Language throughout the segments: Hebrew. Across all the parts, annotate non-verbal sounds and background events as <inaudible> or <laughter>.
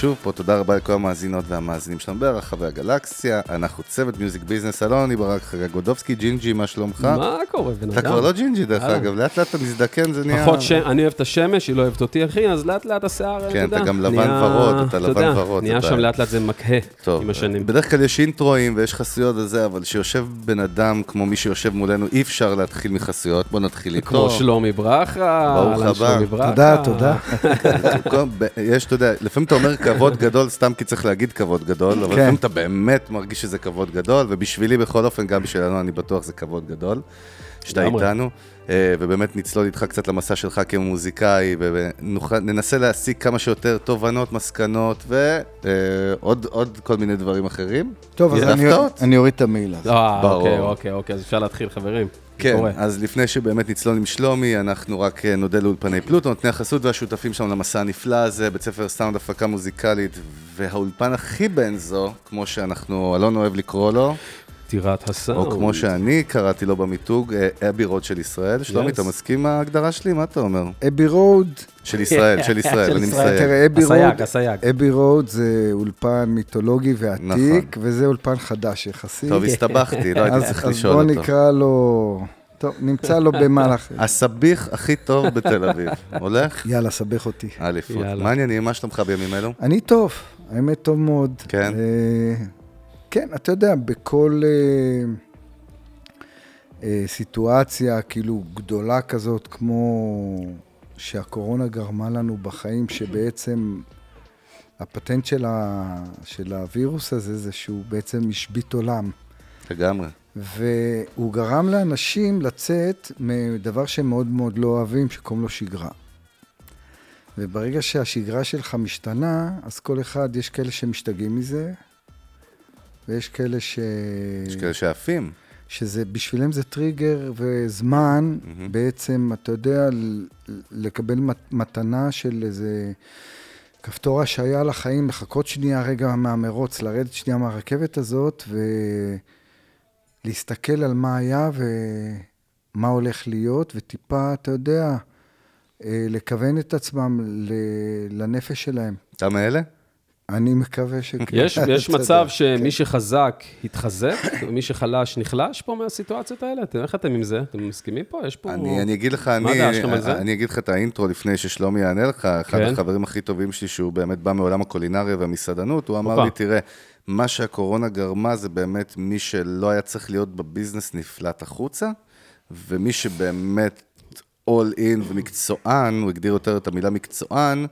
שוב פה, תודה רבה לכל המאזינות והמאזינים שלנו ברחבי הגלקסיה. אנחנו צוות Music Business, אלוני ברק, חגג גודובסקי, ג'ינג'י, מה שלומך? מה קורה, בן אדם? אתה כבר לא ג'ינג'י דרך. אגב, לאט לאט אתה מזדקן, זה נהיה... פחות ש... אני אוהב את השמש, היא לא אוהבת אותי, אחי, אז לאט לאט השיער, אתה כן. אתה גם לבן ורוד, אתה לבן ורוד, נהיה שם לאט לאט זה מקהה טוב, עם השנים. בדרך כלל יש אינטרואים ויש חסויות וזה, אבל כשיושב בן אדם כמו מי שיושב מולנו, אי אפשר להתחיל מחסויות, בוא נתחיל איתו. כמו שלומי ברכה, ברוך הבא. תודה, תודה. <laughs> ב- יש, אתה יודע, לפעמים אתה אומר כבוד גדול, סתם כי צריך להגיד כבוד גדול, אבל כן. לפעמים אתה באמת מרגיש שזה כבוד גדול, ובשבילי בכל אופן, גם בשבילנו, אני בטוח זה כבוד גדול, שאתה. איתנו, אה, ובאמת נצלול איתך קצת למסע שלך כמוזיקאי, וננסה להסיק כמה שיותר תובנות, מסקנות, ועוד עוד כל מיני דברים אחרים. טוב, אז אני- אוריד את המעיל הזה. אה. אוקיי, אוקיי, אוקיי, אז אפשר להתחיל, חברים. כן, קורה. אז לפני שבאמת נצלול עם שלומי, אנחנו רק אה, נודה לאולפני פלוטו, נותני החסות והשותפים שלנו למסע הנפלא הזה, בית ספר סאונד הפקה מוזיקלית, והאולפן הכי בנזו, כמו שאנחנו, אלון אוהב לקרוא לו, טירת הסאונד. או כמו שאני קראתי לו במיתוג, אה, אבי רוד של ישראל. שלומי, Yes. אתה מסכים ההגדרה שלי? מה אתה אומר? אבי רוד, של ישראל, של <laughs> ישראל, של אני ישראל. מסייג. תראה, אבי רוד, הסייג. אבי רוד זה אולפן מיתולוגי ועתיק, נכון. וזה אולפן חדש יחסית. טוב, הסתבכתי, לא הייתי אז- צריך אז לשאול בוא אותו. נקרא לו... טוב, נמצא לו במהלך. <laughs> הסביך הכי טוב בתל אביב. הולך? יאללה, סבך אותי. אליפות. מה העניינים? מה שלומך בימים אלו? אני טוב, האמת טוב מאוד. כן? כן, אתה יודע, בכל אה, אה, סיטואציה כאילו גדולה כזאת, כמו שהקורונה גרמה לנו בחיים, שבעצם הפטנט של, ה, של הווירוס הזה זה שהוא בעצם השבית עולם. לגמרי. והוא גרם לאנשים לצאת מדבר שהם מאוד מאוד לא אוהבים, שקוראים לו שגרה. וברגע שהשגרה שלך משתנה, אז כל אחד, יש כאלה שמשתגעים מזה, ויש כאלה ש... יש כאלה שעפים. שזה, בשבילם זה טריגר וזמן, מהמם. בעצם, אתה יודע, לקבל מת- מתנה של איזה כפתור השעיה לחיים, לחכות שנייה רגע מהמרוץ, לרדת שנייה מהרכבת הזאת, ולהסתכל על מה היה ומה הולך להיות, וטיפה, אתה יודע, אה, לכוון את עצמם לנפש שלהם. אתה מאלה? אני מקווה שכן. יש, <laughs> יש מצב כן. שמי שחזק יתחזק, ומי שחלש נחלש פה מהסיטואציות האלה? אתם, איך אתם עם זה? אתם מסכימים פה? יש פה... אני, אני אגיד לך, אני, זה? אני אגיד לך את האינטרו לפני ששלומי יענה לך, אחד כן. החברים הכי טובים שלי, שהוא באמת בא מעולם הקולינריה והמסעדנות, הוא אמר. לי, תראה, מה שהקורונה גרמה זה באמת מי שלא היה צריך להיות בביזנס נפלט החוצה, ומי שבאמת all in ומקצוען, הוא הגדיר יותר את המילה מקצוען,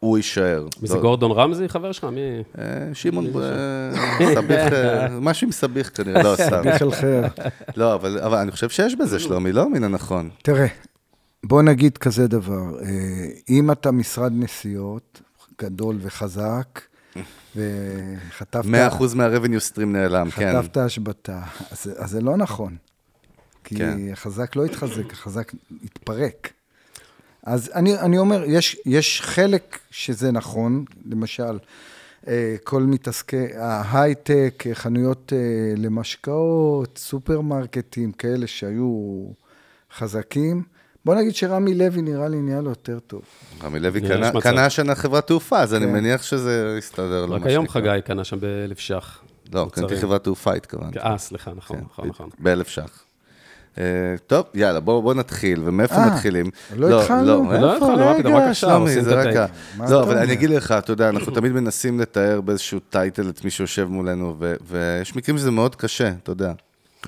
הוא יישאר. מי זה גורדון רמזי, חבר שלך? מי... אה, שמעון, אה, סביח, אה, <laughs> משהו עם סביח כנראה, לא, סתם. מיכל חיר. לא, אבל אני חושב שיש בזה, שלומי, לא מן הנכון. תראה, בוא נגיד כזה דבר, אם אתה משרד נסיעות גדול וחזק, <laughs> וחטפת 100% מה-revenue stream נעלם, כן. חטפת השבתה, אז, אז זה לא נכון. כי כן. החזק לא יתחזק, החזק יתפרק. אז אני, אני אומר, יש, יש חלק שזה נכון, למשל, אה, כל מתעסקי ההייטק, חנויות אה, למשקאות, סופרמרקטים, כאלה שהיו חזקים. בוא נגיד שרמי לוי נראה לי נהיה לו יותר טוב. רמי לוי קנה- השנה חברת תעופה, אז אני כן. מניח שזה יסתדר לו, רק היום. חגי קנה שם באלף ש"ח. לא. קנתי חברת תעופה, התכוונתי. אה, סליחה, נכון, כן, נכון, נכון. באלף ש"ח. אה, טוב, יאללה, בואו בוא נתחיל, ומאיפה אה, מתחילים? לא התחלנו? לא איפה? התחלנו, רק רגע, עכשיו שלומי, עושים זה את רק הטייק. לא, אבל? אני אגיד לך, אתה יודע, אנחנו תמיד מנסים לתאר באיזשהו טייטל את מי שיושב מולנו, ו- ויש מקרים שזה מאוד קשה, אתה יודע.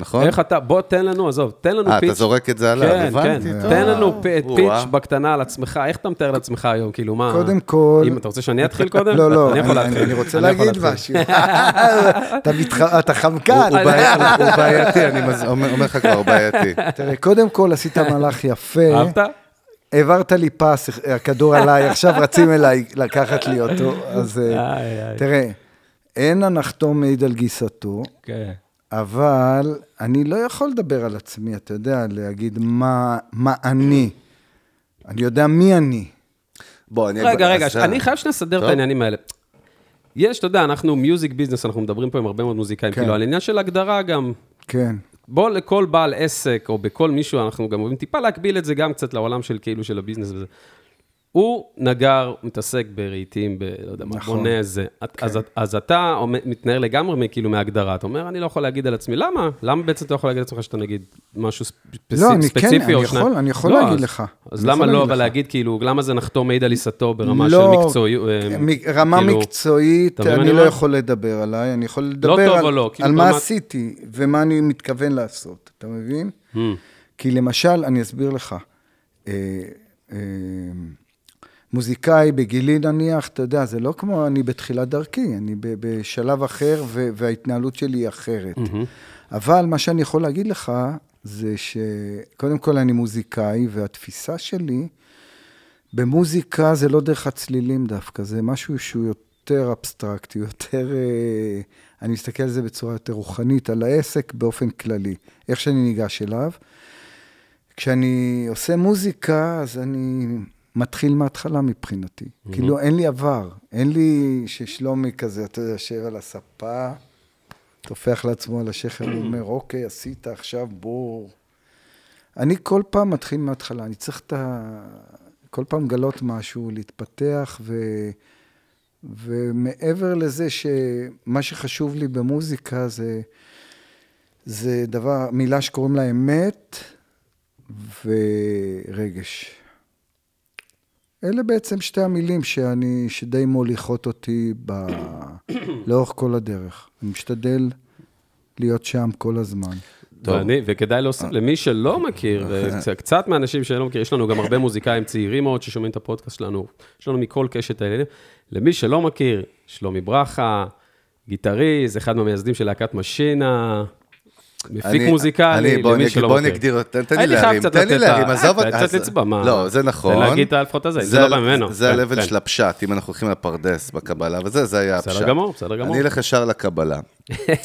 נכון? איך אתה, בוא תן לנו, עזוב, תן לנו אה, פיץ'. אתה זורק את זה עליו, כן, הבנתי, כן, טוב. תן לנו. פיץ' בקטנה על עצמך, איך אתה מתאר לעצמך היום, כאילו מה... קודם כל- אם אתה רוצה שאני אתחיל קודם? לא, לא, אני יכול אני, להתחיל. אני רוצה להגיד. משהו. <laughs> אתה, מתח... אתה חמקן. הוא בעי- הוא בעייתי, אני מז- אומר לך כבר, הוא בעייתי. תראה, קודם כל עשית מהלך יפה. אהבת? העברת לי פס, הכדור עליי, עכשיו רצים אליי לקחת לי אותו. אז אה. תראה, אין הנחתום מעיד על גיסתו, כן. אבל אני לא יכול לדבר על עצמי, אתה יודע, להגיד מה, מה אני. אני יודע מי אני. בוא, אני... רגע, רגע, אז- אני חייב שנסדר את טוב. העניינים האלה. יש, אתה יודע, אנחנו מיוזיק ביזנס, אנחנו מדברים פה עם הרבה מאוד מוזיקאים, כן. כאילו, על עניין של הגדרה גם. כן. בוא לכל בעל עסק, או בכל מישהו, אנחנו גם אוהבים טיפה להקביל את זה גם קצת לעולם של כאילו של הביזנס וזה. הוא נגר, מתעסק ברהיטים, ב... לא יודע נכון. בונה איזה. את- אז, אז אתה מתנער לגמרי כאילו מהגדרה. אתה אומר, אני לא יכול להגיד על עצמי, למה? למה בעצם אתה לא יכול להגיד על עצמך שאתה נגיד משהו ספ- לא, אני כן, ספציפי אני או שניים? אני יכול לא, להגיד אז- לך. אז למה לא, אבל. להגיד כאילו, למה זה נחתום מעיד על עיסתו ברמה של לא, מקצועיות? אה, מ- רמה כאילו- מקצועית, אני אני לא? יכול לדבר עליי, אני יכול לא לדבר טוב על, לא, כאילו על מה עשיתי ומה אני מתכוון לעשות, אתה מבין? Hmm. כי למשל, אני אסביר לך, אה, אה, מוזיקאי בגילי נניח, אתה יודע, זה לא כמו אני בתחילת דרכי, אני בשלב אחר ו- וההתנהלות שלי היא אחרת. אבל מה שאני יכול להגיד לך, זה שקודם כל אני מוזיקאי, והתפיסה שלי, במוזיקה זה לא דרך הצלילים דווקא, זה משהו שהוא יותר אבסטרקטי, יותר... אה, אני מסתכל על זה בצורה יותר רוחנית, על העסק באופן כללי, איך שאני ניגש אליו. כשאני עושה מוזיקה, אז אני מתחיל מההתחלה מבחינתי. Mm-hmm. כאילו, אין לי עבר. אין לי ששלומי כזה, אתה יודע, יושב על הספה, טופח לעצמו על השכם ואומר, אוקיי, עשית עכשיו בור. אני כל פעם מתחיל מההתחלה, אני צריך את ה... כל פעם לגלות משהו, להתפתח, ו... ומעבר לזה שמה שחשוב לי במוזיקה זה, זה דבר, מילה שקוראים לה אמת ורגש. אלה בעצם שתי המילים שאני, שדי מוליכות אותי ב... <coughs> לאורך כל הדרך. אני משתדל להיות שם כל הזמן. טוב. ואני, וכדאי להוסיף, למי שלא מכיר, <laughs> וקצת מהאנשים שלא מכיר, יש לנו גם הרבה <laughs> מוזיקאים צעירים מאוד ששומעים את הפודקאסט שלנו, יש לנו מכל קשת האלה. למי שלא מכיר, שלומי ברכה, גיטריסט, אחד מהמייסדים של להקת משינה, מפיק מוזיקלי, בוא למי שלא בוא מכיר. נגדיר, תן לי להרים, תן לי להרים, עזוב, אה, קצת אצבע, מה? לא, זה נכון. להגיד את לפחות הזה, זה לא בא ממנו. זה ה-level כן. של הפשט, אם אנחנו הולכים לפרדס בקבלה, וזה, זה היה הפשט. בסדר גמור, בסדר גמור. אני אלך ישר לקבלה.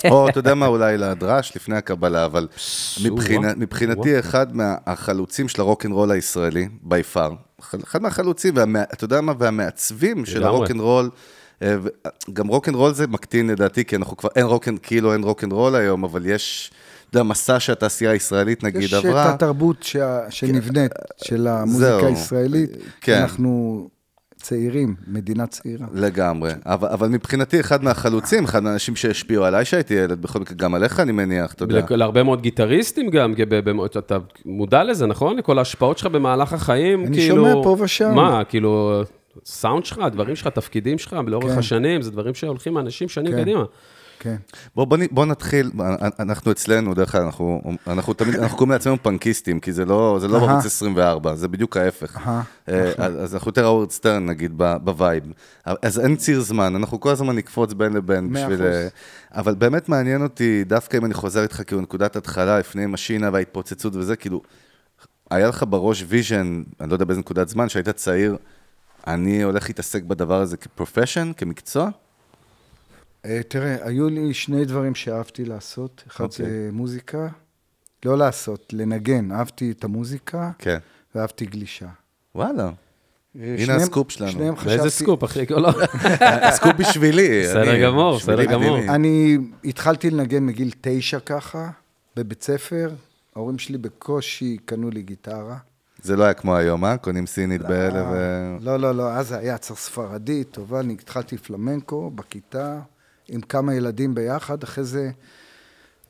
או, אתה יודע מה, אולי לדרש לפני הקבלה, אבל. <laughs> מבחינתי, אחד מהחלוצים של הרוקנרול הישראלי, by far, אחד מהחלוצים, אתה יודע מה, והמעצבים של. הרוקנרול, גם רוקנרול זה מקטין לדעתי, כי אנחנו כבר, אין רוקן, כאילו אין רוקנרול היום, אבל יש, אתה יודע, מסע שהתעשייה הישראלית נגיד יש עברה. את התרבות שה, שנבנית של המוזיקה זהו. הישראלית. כן. אנחנו צעירים, מדינה צעירה. לגמרי, אבל, אבל מבחינתי אחד מהחלוצים, אחד מהאנשים שהשפיעו עליי שהייתי ילד, בכל מקרה, גם עליך אני מניח, אתה יודע. להרבה מאוד גיטריסטים גם, כי ב- ב- אתה מודע לזה, נכון? לכל ההשפעות שלך במהלך החיים, אני כאילו... שומע פה ושם. מה, כאילו, סאונד שלך, הדברים שלך, התפקידים שלך, לאורך כן. השנים, זה דברים שהולכים אנשים שנים כן. קדימה. כן. בוא, בוא, בוא נתחיל, אנחנו אצלנו, דרך אגב, אנחנו, אנחנו תמיד, אנחנו קוראים לעצמנו פנקיסטים, כי זה לא, זה לא. בערוץ 24, זה בדיוק ההפך. אה, אז, אז אנחנו יותר האוורד סטרן, נגיד, ב vibe. אז אין ציר זמן, אנחנו כל הזמן נקפוץ בין לבין מאה בשביל... אחוז. אה, אבל באמת מעניין אותי, דווקא אם אני חוזר איתך כאילו נקודת התחלה, לפני משינה וההתפוצצות וזה, כאילו, היה לך בראש vision, אני לא יודע באיזה נקודת זמן, שהיית צעיר, אני הולך להתעסק בדבר הזה כ profession, כמקצוע? אה, תראה, היו לי שני דברים שאהבתי לעשות. אחד אוקיי. זה מוזיקה, לא לעשות, לנגן. אהבתי את המוזיקה כן. ואהבתי גלישה. וואלה. אה, הנה הסקופ שלנו. שניהם ואיזה חשבתי... סקופ, אחי, לא. <laughs> הסקופ בשבילי. בסדר גמור, בסדר גמור. אני התחלתי לנגן מגיל תשע ככה, בבית ספר. ההורים שלי בקושי קנו לי גיטרה. זה לא היה כמו היום, אה? קונים סינית באלה ו... לא, לא, לא, אז היה צריך ספרדית, טובה, אני התחלתי פלמנקו בכיתה, עם כמה ילדים ביחד, אחרי זה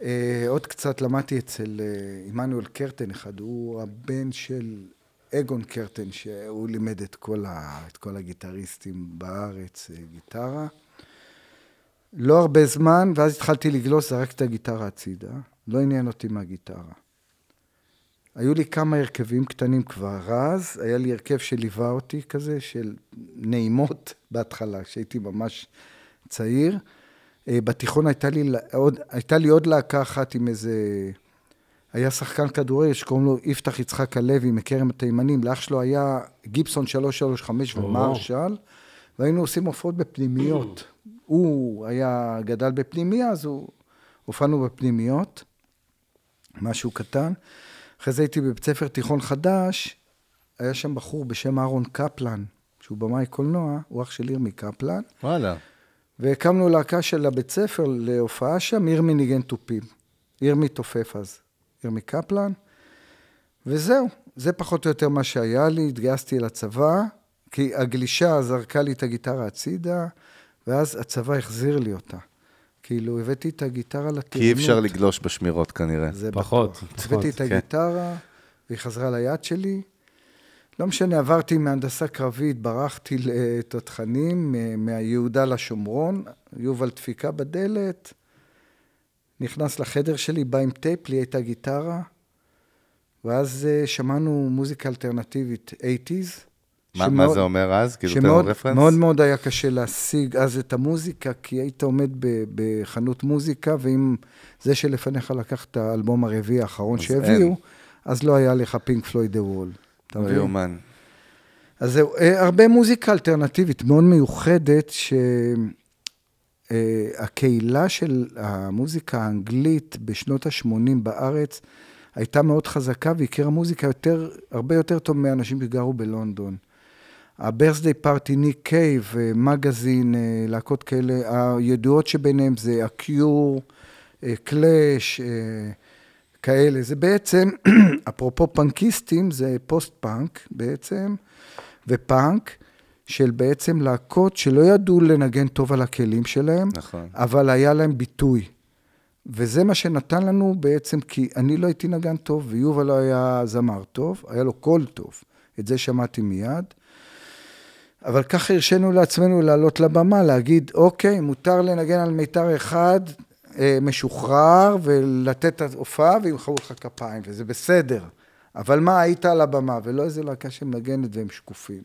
אה, עוד קצת למדתי אצל אה, עמנואל קרטן אחד, הוא הבן של אגון קרטן, שהוא לימד את כל, ה, את כל הגיטריסטים בארץ אה, גיטרה. לא הרבה זמן, ואז התחלתי לגלוש, זרקתי את הגיטרה הצידה, לא עניין אותי מהגיטרה. היו לי כמה הרכבים קטנים כבר אז, היה לי הרכב שליווה אותי כזה, של נעימות <laughs> בהתחלה, כשהייתי ממש צעיר. אה, בתיכון הייתה לי, עוד, הייתה לי עוד להקה אחת עם איזה היה שחקן כדורגל שקוראים לו יפתח יצחק הלוי מכרם התימנים, לאח שלו היה גיבסון 335 ומרשל, והיינו עושים הופעות בפנימיות. <clears throat> הוא היה, גדל בפנימייה, אז הוא, הופענו בפנימיות, משהו קטן. אחרי זה הייתי בבית ספר תיכון חדש, היה שם בחור בשם אהרון קפלן, שהוא במאי קולנוע, הוא אח של ירמי קפלן, וואלה. והקמנו להקה של הבית ספר להופעה שם, ירמי ניגן תופים. ירמי תופף אז, ירמי קפלן. וזהו, זה פחות או יותר מה שהיה לי, התגייסתי לצבא, כי הגלישה זרקה לי את הגיטרה הצידה, ואז הצבא החזיר לי אותה. כאילו, הבאתי את הגיטרה לטירונות. כי אי אפשר לגלוש בשמירות כנראה. זה פחות, בטוח. פחות, הבאתי את כן. הגיטרה, והיא חזרה ליד שלי. לא משנה, עברתי מהנדסה קרבית, ברחתי לתותחנים, מהיהודה לשומרון, יובל דפיקה בדלת, נכנס לחדר שלי, בא עם טייפ, לי הייתה גיטרה, ואז אה, שמענו מוזיקה אלטרנטיבית 80's. מה- מה זה אומר אז? כאילו, תן שמאוד רפרנס? מאוד מאוד היה קשה להשיג אז את המוזיקה, כי היית עומד ב- בחנות מוזיקה, ואם זה שלפניך לקח את האלבום הרביעי האחרון שהביאו, אין. אז לא היה לך פינק פלויד דה וול. אתה לא מבין? יאומן. אז זהו, אה, הרבה מוזיקה אלטרנטיבית מאוד מיוחדת, שהקהילה של המוזיקה האנגלית בשנות ה-80 בארץ הייתה מאוד חזקה והכירה מוזיקה יותר, הרבה יותר טוב מאנשים שגרו בלונדון. ה Birthday Party, ניק קייב, אה, מגזין, אה, להקות כאלה, הידועות שביניהם זה הקיור, קלאש, כאלה. זה בעצם, <clears throat> אפרופו פאנקיסטים, זה פוסט-פאנק בעצם, ופאנק של בעצם להקות שלא ידעו לנגן טוב על הכלים שלהם, נכון. אבל היה להם ביטוי. וזה מה שנתן לנו בעצם, כי אני לא הייתי נגן טוב, ויובל לא היה זמר טוב, היה לו קול טוב. את זה שמעתי מיד. אבל ככה הרשינו לעצמנו לעלות לבמה, להגיד, אוקיי, מותר לנגן על מיתר אחד אה, משוחרר, ולתת את ההופעה, וימחאו לך כפיים, וזה בסדר. אבל מה, היית על הבמה, ולא איזה להקה שמנגנת והם שקופים.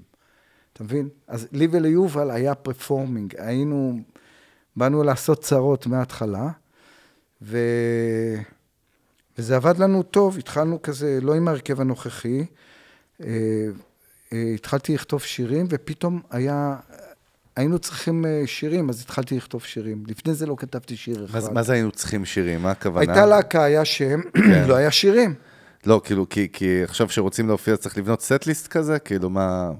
אתה מבין? אז לי וליובל היה פרפורמינג, היינו, באנו לעשות צרות מההתחלה, ו... וזה עבד לנו טוב, התחלנו כזה, לא עם ההרכב הנוכחי, אה, התחלתי לכתוב שירים, ופתאום היה, היינו צריכים אה, שירים, אז התחלתי לכתוב שירים. לפני זה לא כתבתי שיר אחד. מה זה היינו צריכים שירים? מה הכוונה? הייתה להקה, היה שם, לא היה שירים. לא, כאילו, כי, כי עכשיו שרוצים להופיע צריך לבנות setlist כזה? כאילו, מה...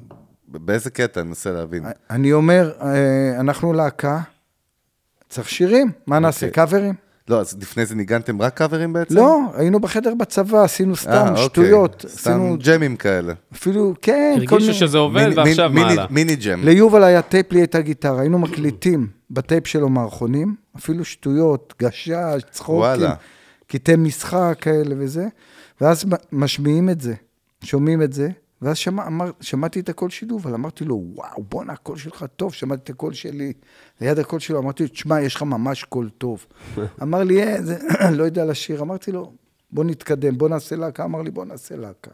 באיזה קטע? אני מנסה להבין. אני אומר, אה, אנחנו להקה, צריך שירים, מה נעשה, אוקיי. covers? לא, אז לפני זה ניגנתם רק covers בעצם? לא, היינו בחדר בצבא, עשינו אה, סתם אוקיי. שטויות. סתם עשינו ג'מים כאלה. אפילו, כן, כל הרגישו מיני... שזה עובד, מיני- ועכשיו מיני- מה הלאה? מיני jam. ליובל היה טייפ, לי הייתה גיטרה, היינו מקליטים בטייפ שלו מערכונים, אפילו שטויות, גשש, צחוקים, וואלה. קטעי משחק כאלה וזה, ואז משמיעים את זה, שומעים את זה, ואז שמע, אמר, שמעתי את הקול שלי, אבל אמרתי לו, וואו, בואנה, הקול שלך טוב, שמעתי את הקול שלי ליד הקול שלו, אמרתי לו, תשמע, יש לך ממש קול טוב. <laughs> אמר לי, אה, זה, <clears throat> לא יודע לשיר, אמרתי לו, בוא נתקדם, בוא נעשה להקה, אמר לי, בוא נעשה להקה.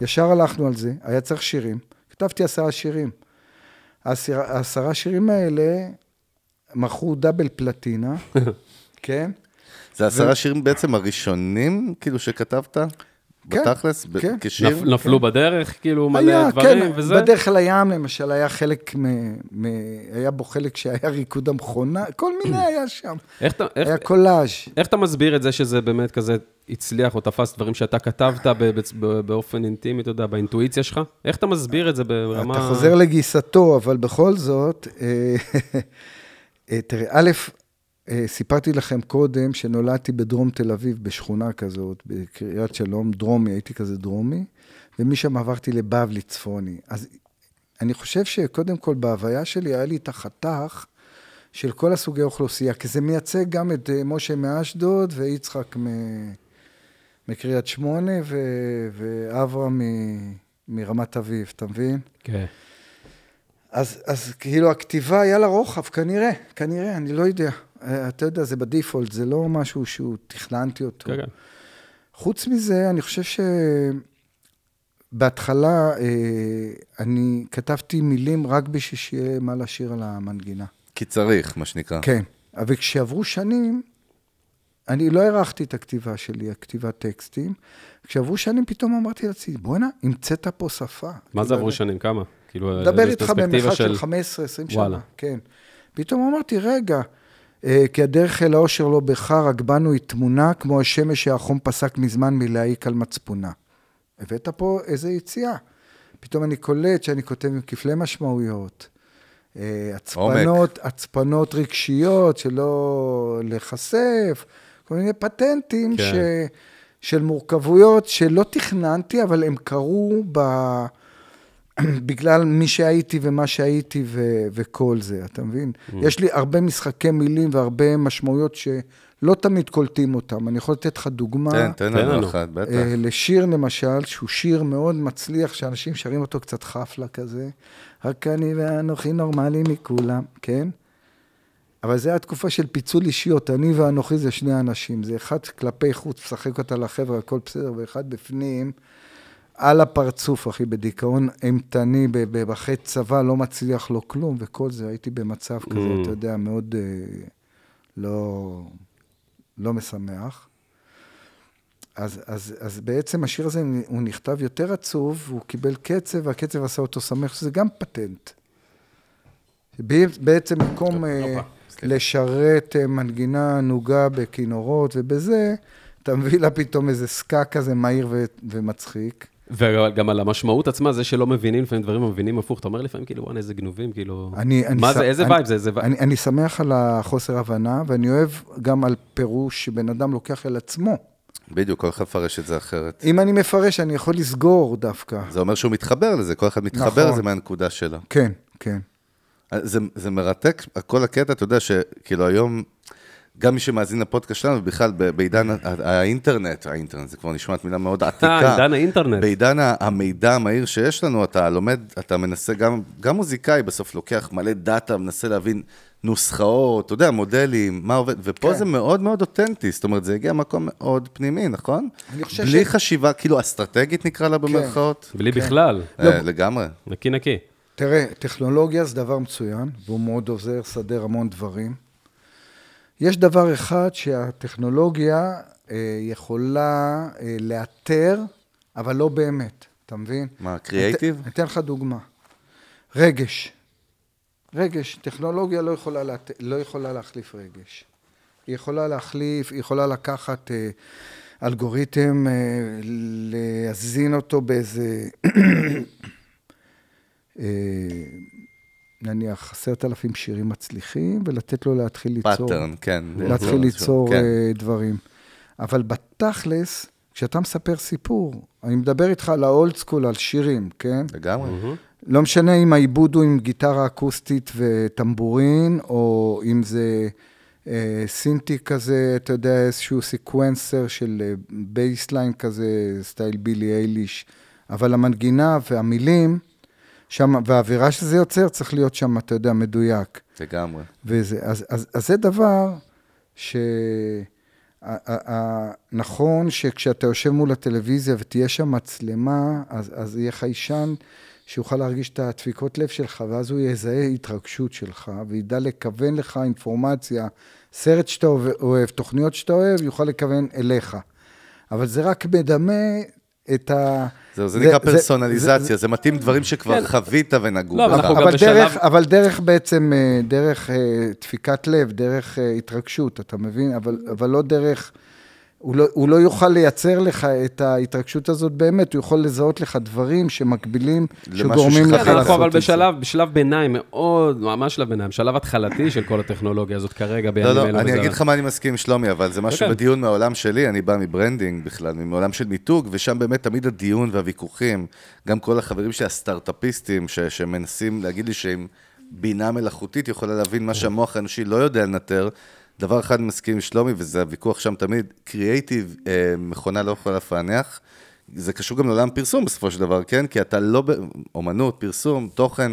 ישר הלכנו על זה, היה צריך שירים, כתבתי עשרה שירים. העשרה, שירים האלה מכרו דאבל פלטינה, <laughs> כן? זה עשרה שירים בעצם הראשונים, כאילו, שכתבת? כן, בתכלס? כן. כשיר? נפ- נפלו בדרך, כאילו, מלא היה, דברים כן, וזה? בדרך לים למשל היה חלק, מ, מ, היה בו חלק שהיה ריקוד המכונה, כל מיני <clears throat> היה שם. איך אתה- איך- היה קולאז'. איך אתה מסביר את זה שזה באמת כזה הצליח או תפס דברים שאתה כתבת ב- ב- ב- באופן אינטימי, אתה יודע, באינטואיציה שלך? איך אתה מסביר את זה ברמה... אתה חוזר לגיסתו, אבל בכל זאת, אה, <laughs> אה, תראה, א', סיפרתי לכם קודם שנולדתי בדרום תל אביב, בשכונה כזאת, בקריית שלום, דרומי, הייתי כזה דרומי, ומשם עברתי לבבלי צפוני. אז אני חושב שקודם כל, בהוויה שלי היה לי את החתך של כל הסוגי אוכלוסייה, כי זה מייצג גם את אה, משה מאשדוד ויצחק מ- מקריית שמונה ו- ואברהם מ- מרמת אביב, אתה מבין? כן. אז, אז כאילו הכתיבה היה לה רוחב, כנראה, כנראה, אני לא יודע. אה, אתה יודע, זה בדיפולט, זה לא משהו שהוא תכננתי אותו. כן, כן. חוץ מזה, אני חושב שבהתחלה אה, אני כתבתי מילים רק בשביל שיהיה מה לשיר על המנגינה. כי צריך, מה שנקרא. כן, אבל כשעברו שנים, אני לא הערכתי את הכתיבה שלי, הכתיבת טקסטים. כשעברו שנים, פתאום אמרתי לעצמי, בואנה, המצאת פה שפה. מה זה עברו שנים? כמה? כאילו, מדבר איזו איתך פרספקטיבה במרחק של 15-20 שנה. וואלה. כן. פתאום אמרתי, רגע, כי הדרך אל האושר לא בך, רק בנו היא תמונה, כמו השמש שהחום פסק מזמן מלהעיק על מצפונה. הבאת פה איזה יציאה. פתאום אני קולט שאני כותב עם כפלי משמעויות. אה, הצפנות, הצפנות רגשיות, שלא להיחשף, כל מיני פטנטים כן. ש, של מורכבויות שלא תכננתי, אבל הם קרו ב... <clears throat> בגלל מי שהייתי ומה שהייתי ו- וכל זה, אתה מבין? Mm. יש לי הרבה משחקי מילים והרבה משמעויות שלא תמיד קולטים אותם. אני יכול לתת לך דוגמה. תן, תן תן לנו. אחד, בטח. אה, לשיר למשל, שהוא שיר מאוד מצליח, שאנשים שרים אותו קצת חפלה כזה. רק אני ואנוכי נורמלי מכולם, כן? אבל זה התקופה של פיצול אישיות, אני ואנוכי זה שני אנשים, זה אחד כלפי חוץ, משחק אותה לחבר'ה, הכל בסדר, ואחד בפנים, על הפרצוף, אחי, בדיכאון אימתני, בחטא צבא, לא מצליח לו כלום, וכל זה, הייתי במצב כזה, Mm. אתה יודע, מאוד אה, לא, לא משמח. אז, אז, אז בעצם השיר הזה, הוא נכתב יותר עצוב, הוא קיבל קצב, והקצב עשה אותו שמח, שזה גם פטנט. בעצם במקום אה, לשרת אה, מנגינה נוגה בכינורות ובזה, אתה מביא לה פתאום איזה ska כזה מהיר ומצחיק. וגם על המשמעות עצמה, זה שלא מבינים לפעמים דברים, מבינים הפוך. אתה אומר לפעמים, כאילו, וואלה, איזה גנובים, כאילו... אני, אני מה ש- זה, איזה אני- vibe זה? איזה vibe? אני, אני שמח על החוסר הבנה, ואני אוהב גם על פירוש שבן אדם לוקח אל עצמו. בדיוק, כל אחד מפרש את זה אחרת. אם אני מפרש, אני יכול לסגור דווקא. זה אומר שהוא מתחבר לזה, כל אחד מתחבר נכון. לזה מהנקודה שלו. כן, כן. זה, זה מרתק, כל הקטע, אתה יודע שכאילו היום, גם מי שמאזין לפודקאסט שלנו, בכלל ב- בעידן האינטרנט, האינטרנט זה כבר נשמעת מילה מאוד עתיקה. אה, עידן האינטרנט. בעידן המידע המהיר שיש לנו, אתה לומד, אתה מנסה, גם, גם מוזיקאי בסוף לוקח מלא דאטה, מנסה להבין נוסחאות, אתה יודע, מודלים, מה עובד, ופה כן. זה מאוד מאוד אותנטי, זאת אומרת, זה הגיע ממקום מאוד פנימי, נכון? אני חושב בלי ש- חשיבה, כאילו, אסטרטגית נקרא לה במרכאות? בלי בכלל. אה, לגמרי. נקי נקי. תראה, טכנולוגיה זה דבר מצוין, והוא מאוד עוזר לסדר המון דברים. יש דבר אחד שהטכנולוגיה אה, יכולה אה, לאתר, אבל לא באמת, אתה מבין? מה, קריאייטיב? אני אתן לך דוגמה. רגש. רגש, טכנולוגיה לא יכולה, לאת... לא יכולה להחליף רגש. היא יכולה להחליף, היא יכולה לקחת אה, אלגוריתם, אה, להזין אותו באיזה, אה, נניח, עשרת אלפים שירים מצליחים, ולתת לו להתחיל ליצור. pattern, כן. להתחיל ליצור כן. אה, דברים. אבל בתכלס, כשאתה מספר סיפור, אני מדבר איתך על ה old school, על שירים, כן? לגמרי. לא משנה אם העיבוד הוא עם גיטרה אקוסטית וטמבורין, או אם זה אה, סינטי כזה, אתה יודע, איזשהו sequencer של אה, bassline כזה, style בילי אייליש, אבל המנגינה והמילים, שם, והאווירה שזה יוצר, צריך להיות שם, אתה יודע, מדויק. לגמרי. וזה, אז, אז, אז זה דבר ש... נכון שכשאתה יושב מול הטלוויזיה ותהיה שם מצלמה, אז, אז יהיה חיישן שיוכל להרגיש את הדפיקות לב שלך, ואז הוא יזהה התרגשות שלך, וידע לכוון לך אינפורמציה, סרט שאתה אוהב, תוכניות שאתה אוהב, יוכל לכוון אליך. אבל זה רק מדמה את ה... זהו, זה נקרא זה- פרסונליזציה, זה מתאים דברים שכבר כן. חווית ונגעו לא, אבל בך. אבל בשלב- דרך, אבל דרך בעצם, אה, דרך אה, דפיקת לב, דרך אה, התרגשות, אתה מבין? אבל, אבל לא דרך... הוא לא, הוא לא יוכל לייצר לך את ההתרגשות הזאת באמת, הוא יכול לזהות לך דברים שמקבילים, שגורמים. לך כן, אנחנו אבל לעשות את זה. בשלב, בשלב ביניים מאוד, ממש שלב ביניים, שלב התחלתי של כל הטכנולוגיה הזאת כרגע בימים לא, אלו. לא, אני וזה- אגיד לך מה אני מסכים עם שלומי, אבל זה משהו כן. בדיון מהעולם שלי, אני בא מ branding בכלל, מעולם של מיתוג, ושם באמת תמיד הדיון והוויכוחים, גם כל החברים שלי הסטארט-אפיסטים, ש- שמנסים להגיד לי שעם בינה מלאכותית יכולה להבין מה שהמוח האנושי לא יודע לנטר, דבר אחד מסכים עם שלומי, וזה הוויכוח שם תמיד, קריאייטיב, אה, מכונה לא יכולה לפענח. זה קשור גם לעולם פרסום בסופו של דבר, כן? כי אתה לא... ב- אומנות, פרסום, תוכן.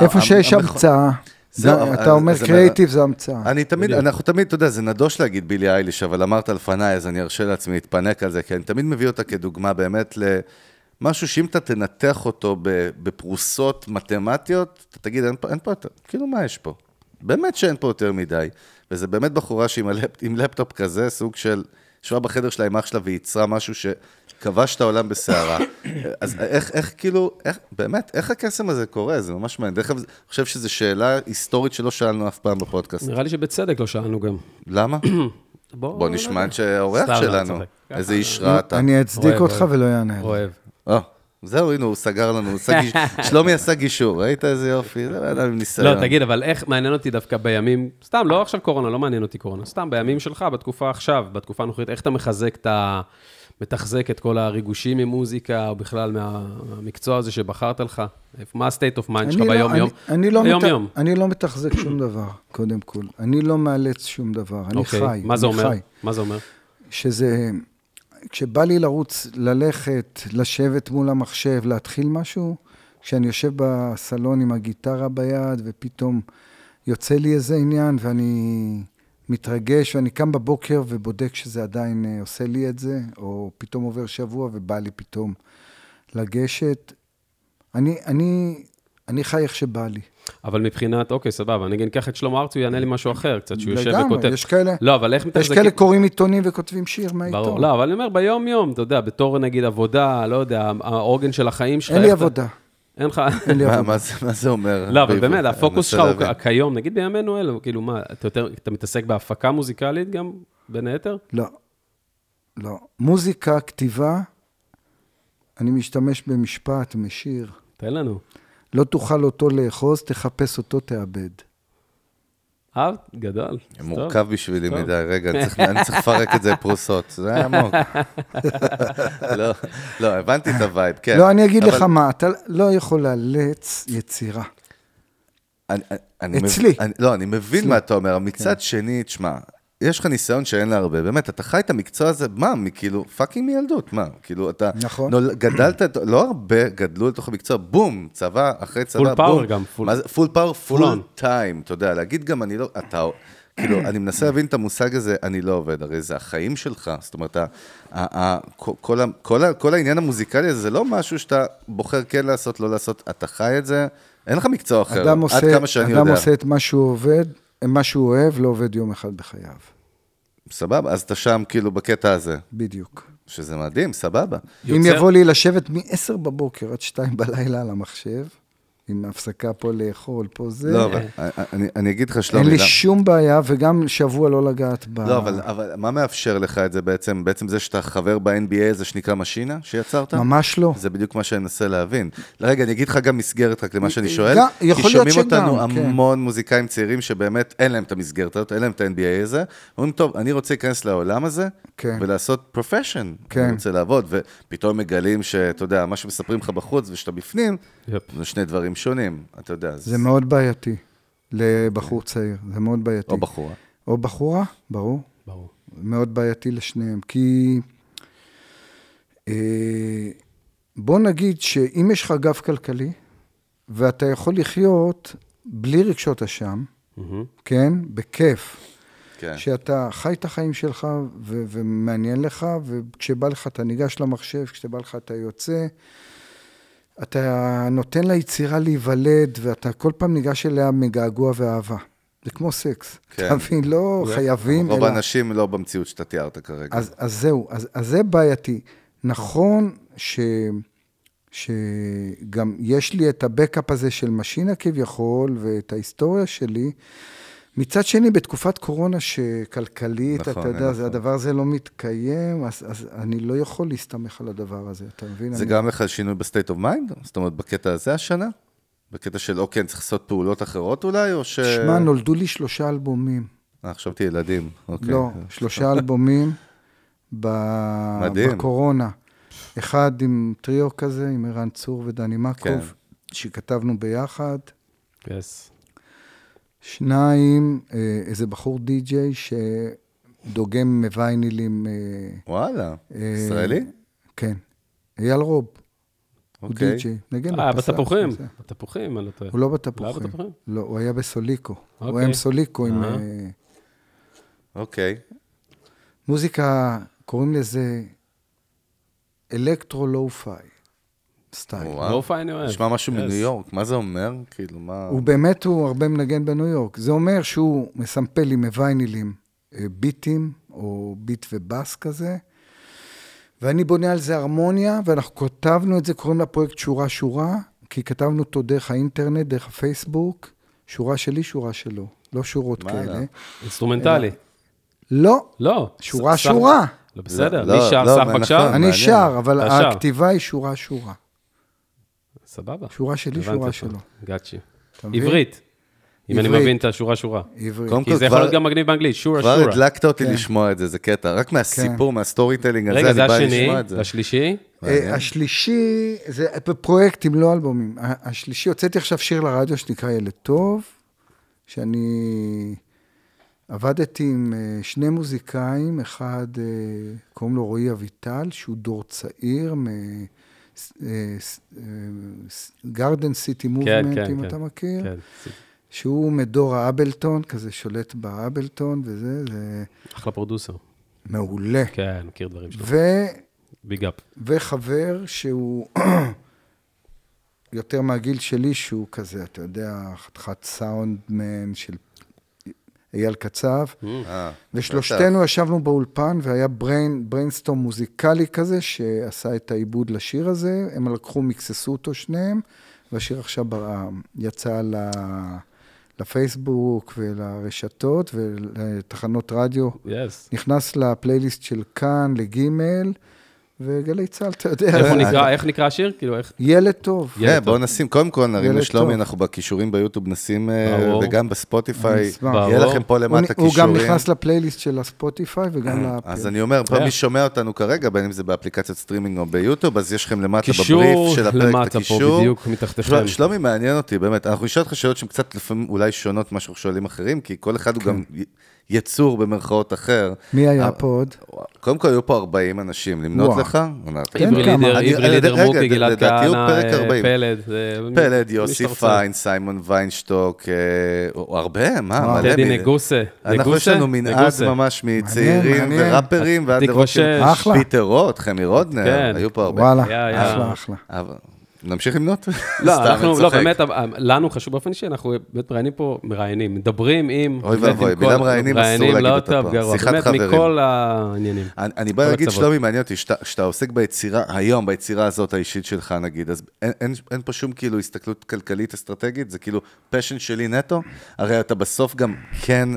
איפה שיש המכ- המצאה, זהו, זה- אז- אתה אומר אז זה קריאיטיב זה המצאה. אני תמיד, בדיוק. אנחנו תמיד, אתה יודע, זה נדוש להגיד בילי אייליש, אבל אמרת לפניי, אז אני ארשה לעצמי להתפנק על זה, כי אני תמיד מביא אותה כדוגמה באמת למשהו שאם אתה תנתח אותו בפרוסות מתמטיות, אתה תגיד, אין פה, אין פה יותר, כאילו, מה יש פה? באמת שאין פה יותר מדי. וזה באמת בחורה שעם הלפ, עם לפטופ כזה, סוג של... ישבה בחדר שלה עם אח שלה וייצרה משהו שכבש את העולם בסערה. <coughs> אז איך, איך כאילו, איך, באמת, איך הקסם הזה קורה? זה ממש מעניין. דרך אגב, אני חושב שזו שאלה היסטורית שלא שאלנו אף פעם בפודקאסט. נראה לי שבצדק לא שאלנו גם. למה? <coughs> בוא, בוא נשמע את האורח סתם, לא, שלנו. איזה איש רע אתה. אני אצדיק אוהב, אותך אוהב. ולא יענה. לי. אוהב. זהו, הנה, הוא סגר לנו. <laughs> שלומי עשה גישור, ראית איזה יופי? זה בן אדם עם ניסיון. לא, תגיד, אבל איך מעניין אותי דווקא בימים, סתם, לא עכשיו קורונה, לא מעניין אותי קורונה, סתם בימים שלך, בתקופה עכשיו, בתקופה הנוכחית, איך אתה מחזק את ה... מתחזק את כל הריגושים ממוזיקה, או בכלל מה- מהמקצוע הזה שבחרת לך? מה ה-state of mind שלך לא- ביום-יום? לא ביום-יום. אני לא מתחזק שום דבר, קודם כל. אני לא מאלץ שום דבר, אני אוקיי, חי. מה זה אומר? מה זה אומר? שזה, כשבא לי לרוץ, ללכת, לשבת מול המחשב, להתחיל משהו, כשאני יושב בסלון עם הגיטרה ביד, ופתאום יוצא לי איזה עניין, ואני מתרגש, ואני קם בבוקר ובודק שזה עדיין אה, עושה לי את זה, או פתאום עובר שבוע ובא לי פתאום לגשת. אני, אני, אני חי איך שבא לי. אבל מבחינת, אוקיי, סבבה, אני אקח את שלמה ארצי, הוא יענה לי משהו אחר, קצת שהוא יושב לגמרי, וכותב. יש כאלה- לא, אבל איך יש מתחזקים? כאלה קוראים עיתונים וכותבים שיר מהעיתון. ברור, לא, אבל אני אומר, ביום-יום, אתה יודע, בתור נגיד עבודה, לא יודע, העוגן של החיים שלך. אין לי עבודה. אין לך... אין לי מה- עבודה. מה זה- מה זה אומר? לא, אבל? באמת, הפוקוס שלך הוא. כיום, נגיד בימינו אלו, כאילו מה, אתה מתעסק בהפקה מוזיקלית גם, בין היתר? לא. לא. מוזיקה, כתיבה, אני משתמש במשפט, משיר. תן לנו. לא תוכל אותו לאחוז, תחפש אותו, תאבד. אה, גדול. מורכב בשבילי. מדי, רגע, אני צריך- אני צריך לפרק את זה לפרוסות, זה היה עמוק. <laughs> לא, לא, הבנתי את ה vibe, כן. לא, אני אגיד לך מה, אתה לא יכול לאלץ יצירה. אצלי. לא, אני מבין. מה אתה אומר, מצד שני, תשמע, יש לך ניסיון שאין לה הרבה, באמת, אתה חי את המקצוע הזה, מה, מכאילו, fucking מילדות, מה, כאילו, אתה... נכון. נול- גדלת, לא הרבה גדלו לתוך המקצוע, בום, צבא אחרי צבא, power בום. גם, full- מה זה, full power, full. time, אתה יודע, להגיד גם, אני לא, אתה, כאילו, אני מנסה להבין את המושג הזה, אני לא עובד, הרי זה החיים שלך, זאת אומרת, ה- ה- ה- כל כל כל העניין המוזיקלי הזה, זה לא משהו שאתה בוחר כן לעשות, לא לעשות, אתה חי את זה, אין לך מקצוע אחר, אדם עד כמה שאני אדם יודע. עושה את מה שהוא עובד, מה שהוא אוהב, לא עובד יום אחד בחייו. סבבה, אז אתה שם כאילו בקטע הזה, בדיוק. שזה מדהים, סבבה. אם יוצר- יבוא לי לשבת מ-10 בבוקר עד 2 בלילה על המחשב, עם הפסקה פה לאכול, פה זה, לא, אבל אני- אני אגיד לך, שלומי, אין לי שום בעיה, וגם שבוע לא לגעת ב... לא, אבל, אבל מה מאפשר לך את זה בעצם? בעצם זה שאתה חבר ב-NBA הזה שנקרא משינה, שיצרת? ממש לא. זה בדיוק מה שאני מנסה להבין. רגע, אני אגיד לך גם מסגרת רק למה שאני שואל. גם- יכול כי להיות שומעים אותנו שגם, כן. המון מוזיקאים צעירים שבאמת אין להם את המסגרת הזאת, אין להם את ה-NBA הזה. אומרים, טוב, אני רוצה להיכנס לעולם הזה, כן. ולעשות profession. כן. אני רוצה לעבוד, ופתאום מגלים שאתה יודע, מה שמספרים לך בחוץ ושאתה בפנים, יפ. זה שני דברים שונים, אתה יודע. אז- זה מאוד בעייתי לבחור צעיר, זה מאוד בעייתי. או בחורה. או בחורה, ברור. ברור. מאוד בעייתי לשניהם, כי אה, בוא נגיד שאם יש לך גב כלכלי, ואתה יכול לחיות בלי רגשות אשם, מהמם. כן? בכיף. כן. שאתה חי את החיים שלך ו- ומעניין לך, וכשבא לך אתה ניגש למחשב, כשבא לך אתה יוצא. אתה נותן ליצירה להיוולד, ואתה כל פעם ניגש אליה מגעגוע ואהבה. זה כמו סקס. כן. אתה מבין? לא חייבים, רוב אלא... האנשים לא במציאות שאתה תיארת כרגע. אז, אז זהו, אז, אז זה בעייתי. נכון ש, שגם יש לי את הבקאפ הזה של משינה כביכול, ואת ההיסטוריה שלי. מצד שני, בתקופת קורונה שכלכלית, נכון, אתה יודע, זה, נכון. הדבר הזה לא מתקיים, אז, אז אני לא יכול להסתמך על הדבר הזה, אתה מבין? זה אני... גם לך שינוי ב state of mind? זאת אומרת, בקטע הזה השנה? בקטע של, אוקיי, אני צריך לעשות פעולות אחרות אולי, או ש... שמע, נולדו לי שלושה אלבומים. אה, חשבתי ילדים. אוקיי. לא, שלושה אלבומים ב... מדהים. בקורונה. אחד עם טריו כזה, עם ערן צור ודני מקוב, כן. שכתבנו ביחד. yes. שניים, אה, איזה בחור די-ג'יי שדוגם ויינילים. אה, וואלה, אה, ישראלי? כן. אייל רוב, הוא אוקיי. די-ג'יי. נגן אה, בפסח, בתפוחים. בתפוחים, אני לא טועה. הוא לא לא בתפוחים. בתפוחים? לא, הוא היה בסוליקו. הוא אוקיי. היה עם סוליקו, עם. אה, אוקיי. מוזיקה, קוראים לזה אלקטרו לואו-פיי. סטייל. אני אוהב. נשמע משהו Yes. מניו יורק, מה זה אומר? כאילו, מה... הוא באמת, הוא הרבה מנגן בניו יורק. זה אומר שהוא מסמפל לי מוויינילים אה, beat ים, או beat ובאס כזה, ואני בונה על זה הרמוניה, ואנחנו כתבנו את זה, קוראים לפרויקט שורה-שורה, כי כתבנו אותו דרך האינטרנט, דרך הפייסבוק, שורה שלי, שורה שלו. לא שורות וואלה. כאלה. אינסטרומנטלי. לא, לא. שורה ס- שורה. לא, בסדר, לא, מי שר? לא, סח נכון. בבקשה? אני. שר, אבל שר. הכתיבה היא שורה-שורה. סבבה. שורה שלי, שורה. שלו. גאצ'י. עברית. אם אני. מבין את השורה-שורה. עברית. כי זה יכול להיות גם מגניב באנגלית, שורה כבר. הדלקת אותי כן. לשמוע את זה, זה קטע. רק מהסיפור, מה storytelling הזה, רגע, זה אני בא השני, לשמוע את זה. והשלישי? מעניין. אה, השלישי, זה בפרויקטים, לא אלבומים. השלישי, הוצאתי עכשיו שיר לרדיו שנקרא ילד טוב, שאני עבדתי עם אה, שני מוזיקאים, אחד אה, קוראים לו רועי אביטל, שהוא דור צעיר מ... Garden City Movement, אם כן. אתה מכיר, כן. שהוא מדור ה Ableton, כזה שולט ב Ableton וזה, זה אחלה producer. מעולה. כן, מכיר דברים שלו. ו... big up. וחבר שהוא יותר מהגיל שלי, שהוא כזה, אתה יודע, חתיכת סאונדמן של אייל קצב. אה, ושלושתנו ישבנו באולפן, והיה brain, brainstorm מוזיקלי כזה, שעשה את העיבוד לשיר הזה. הם לקחו, מיקססו אותו שניהם, והשיר עכשיו יצא ל... לפייסבוק ולרשתות ולתחנות רדיו. yes. נכנס לפלייליסט של כאן, לגימל, וגלי צה"ל, אתה יודע. איך הוא נקרא, איך נקרא השיר? כאילו, איך... ילד טוב. כן. בואו נשים, קודם כל נרים לשלומי. אנחנו בקישורים ביוטיוב נשים, אה, ברור. וגם בספוטיפיי. יהיה. לכם פה הוא, למטה הוא גם קישורים. נכנס לפלייליסט של הספוטיפיי וגם לאפל. אז אני אומר, פה כן. מי שומע אותנו כרגע, בין אם זה באפליקציית סטרימינג או ביוטיוב, אז יש לכם למטה קישור בבריף של הפרק את למטה פה, הקישור. בדיוק מתחתיכם. של- שלומי מעניין אותי, באמת. אנחנו נשאל אותך שאלות שהן קצת לפעמים אולי שונות ממה שאנחנו שואלים אחרים, כי כל אחד הוא גם י- יצור במרכאות אחר. מי היה אה, פה עוד? קודם כל, היו פה 40 אנשים, למנות. לך? כן, עברי כמה? לידר, אני- עברי לידר רגע, מוקי, גלעד כהנא, פרק אה, 40. פלד. פלד, יוסי. פיין, סיימון ויינשטוק, אה, הרבה, מה. טדי נגוסה. אנחנו, יש? לנו מנעד. ממש מצעירים. וראפרים ועד. אחלה. פיטר רוט, חמי רודנר, כן. היו פה הרבה. וואלה. אחלה, אחלה. נמשיך למנות? לא, אנחנו, לא. באמת, אבל, לנו חשוב באופן אישי, אנחנו באמת מראיינים פה, מראיינים, מדברים עם... אוי באמת, ואבוי, מילה כל- מראיינים אסור להגיד לא אותה פה. שיחת באמת, חברים. מכל העניינים. אני, בא להגיד. שלומי, מעניין אותי, שאתה, עוסק ביצירה, היום, ביצירה הזאת האישית שלך, נגיד, אז אין פה שום כאילו הסתכלות כלכלית אסטרטגית, זה כאילו passion שלי נטו, הרי אתה בסוף גם כן,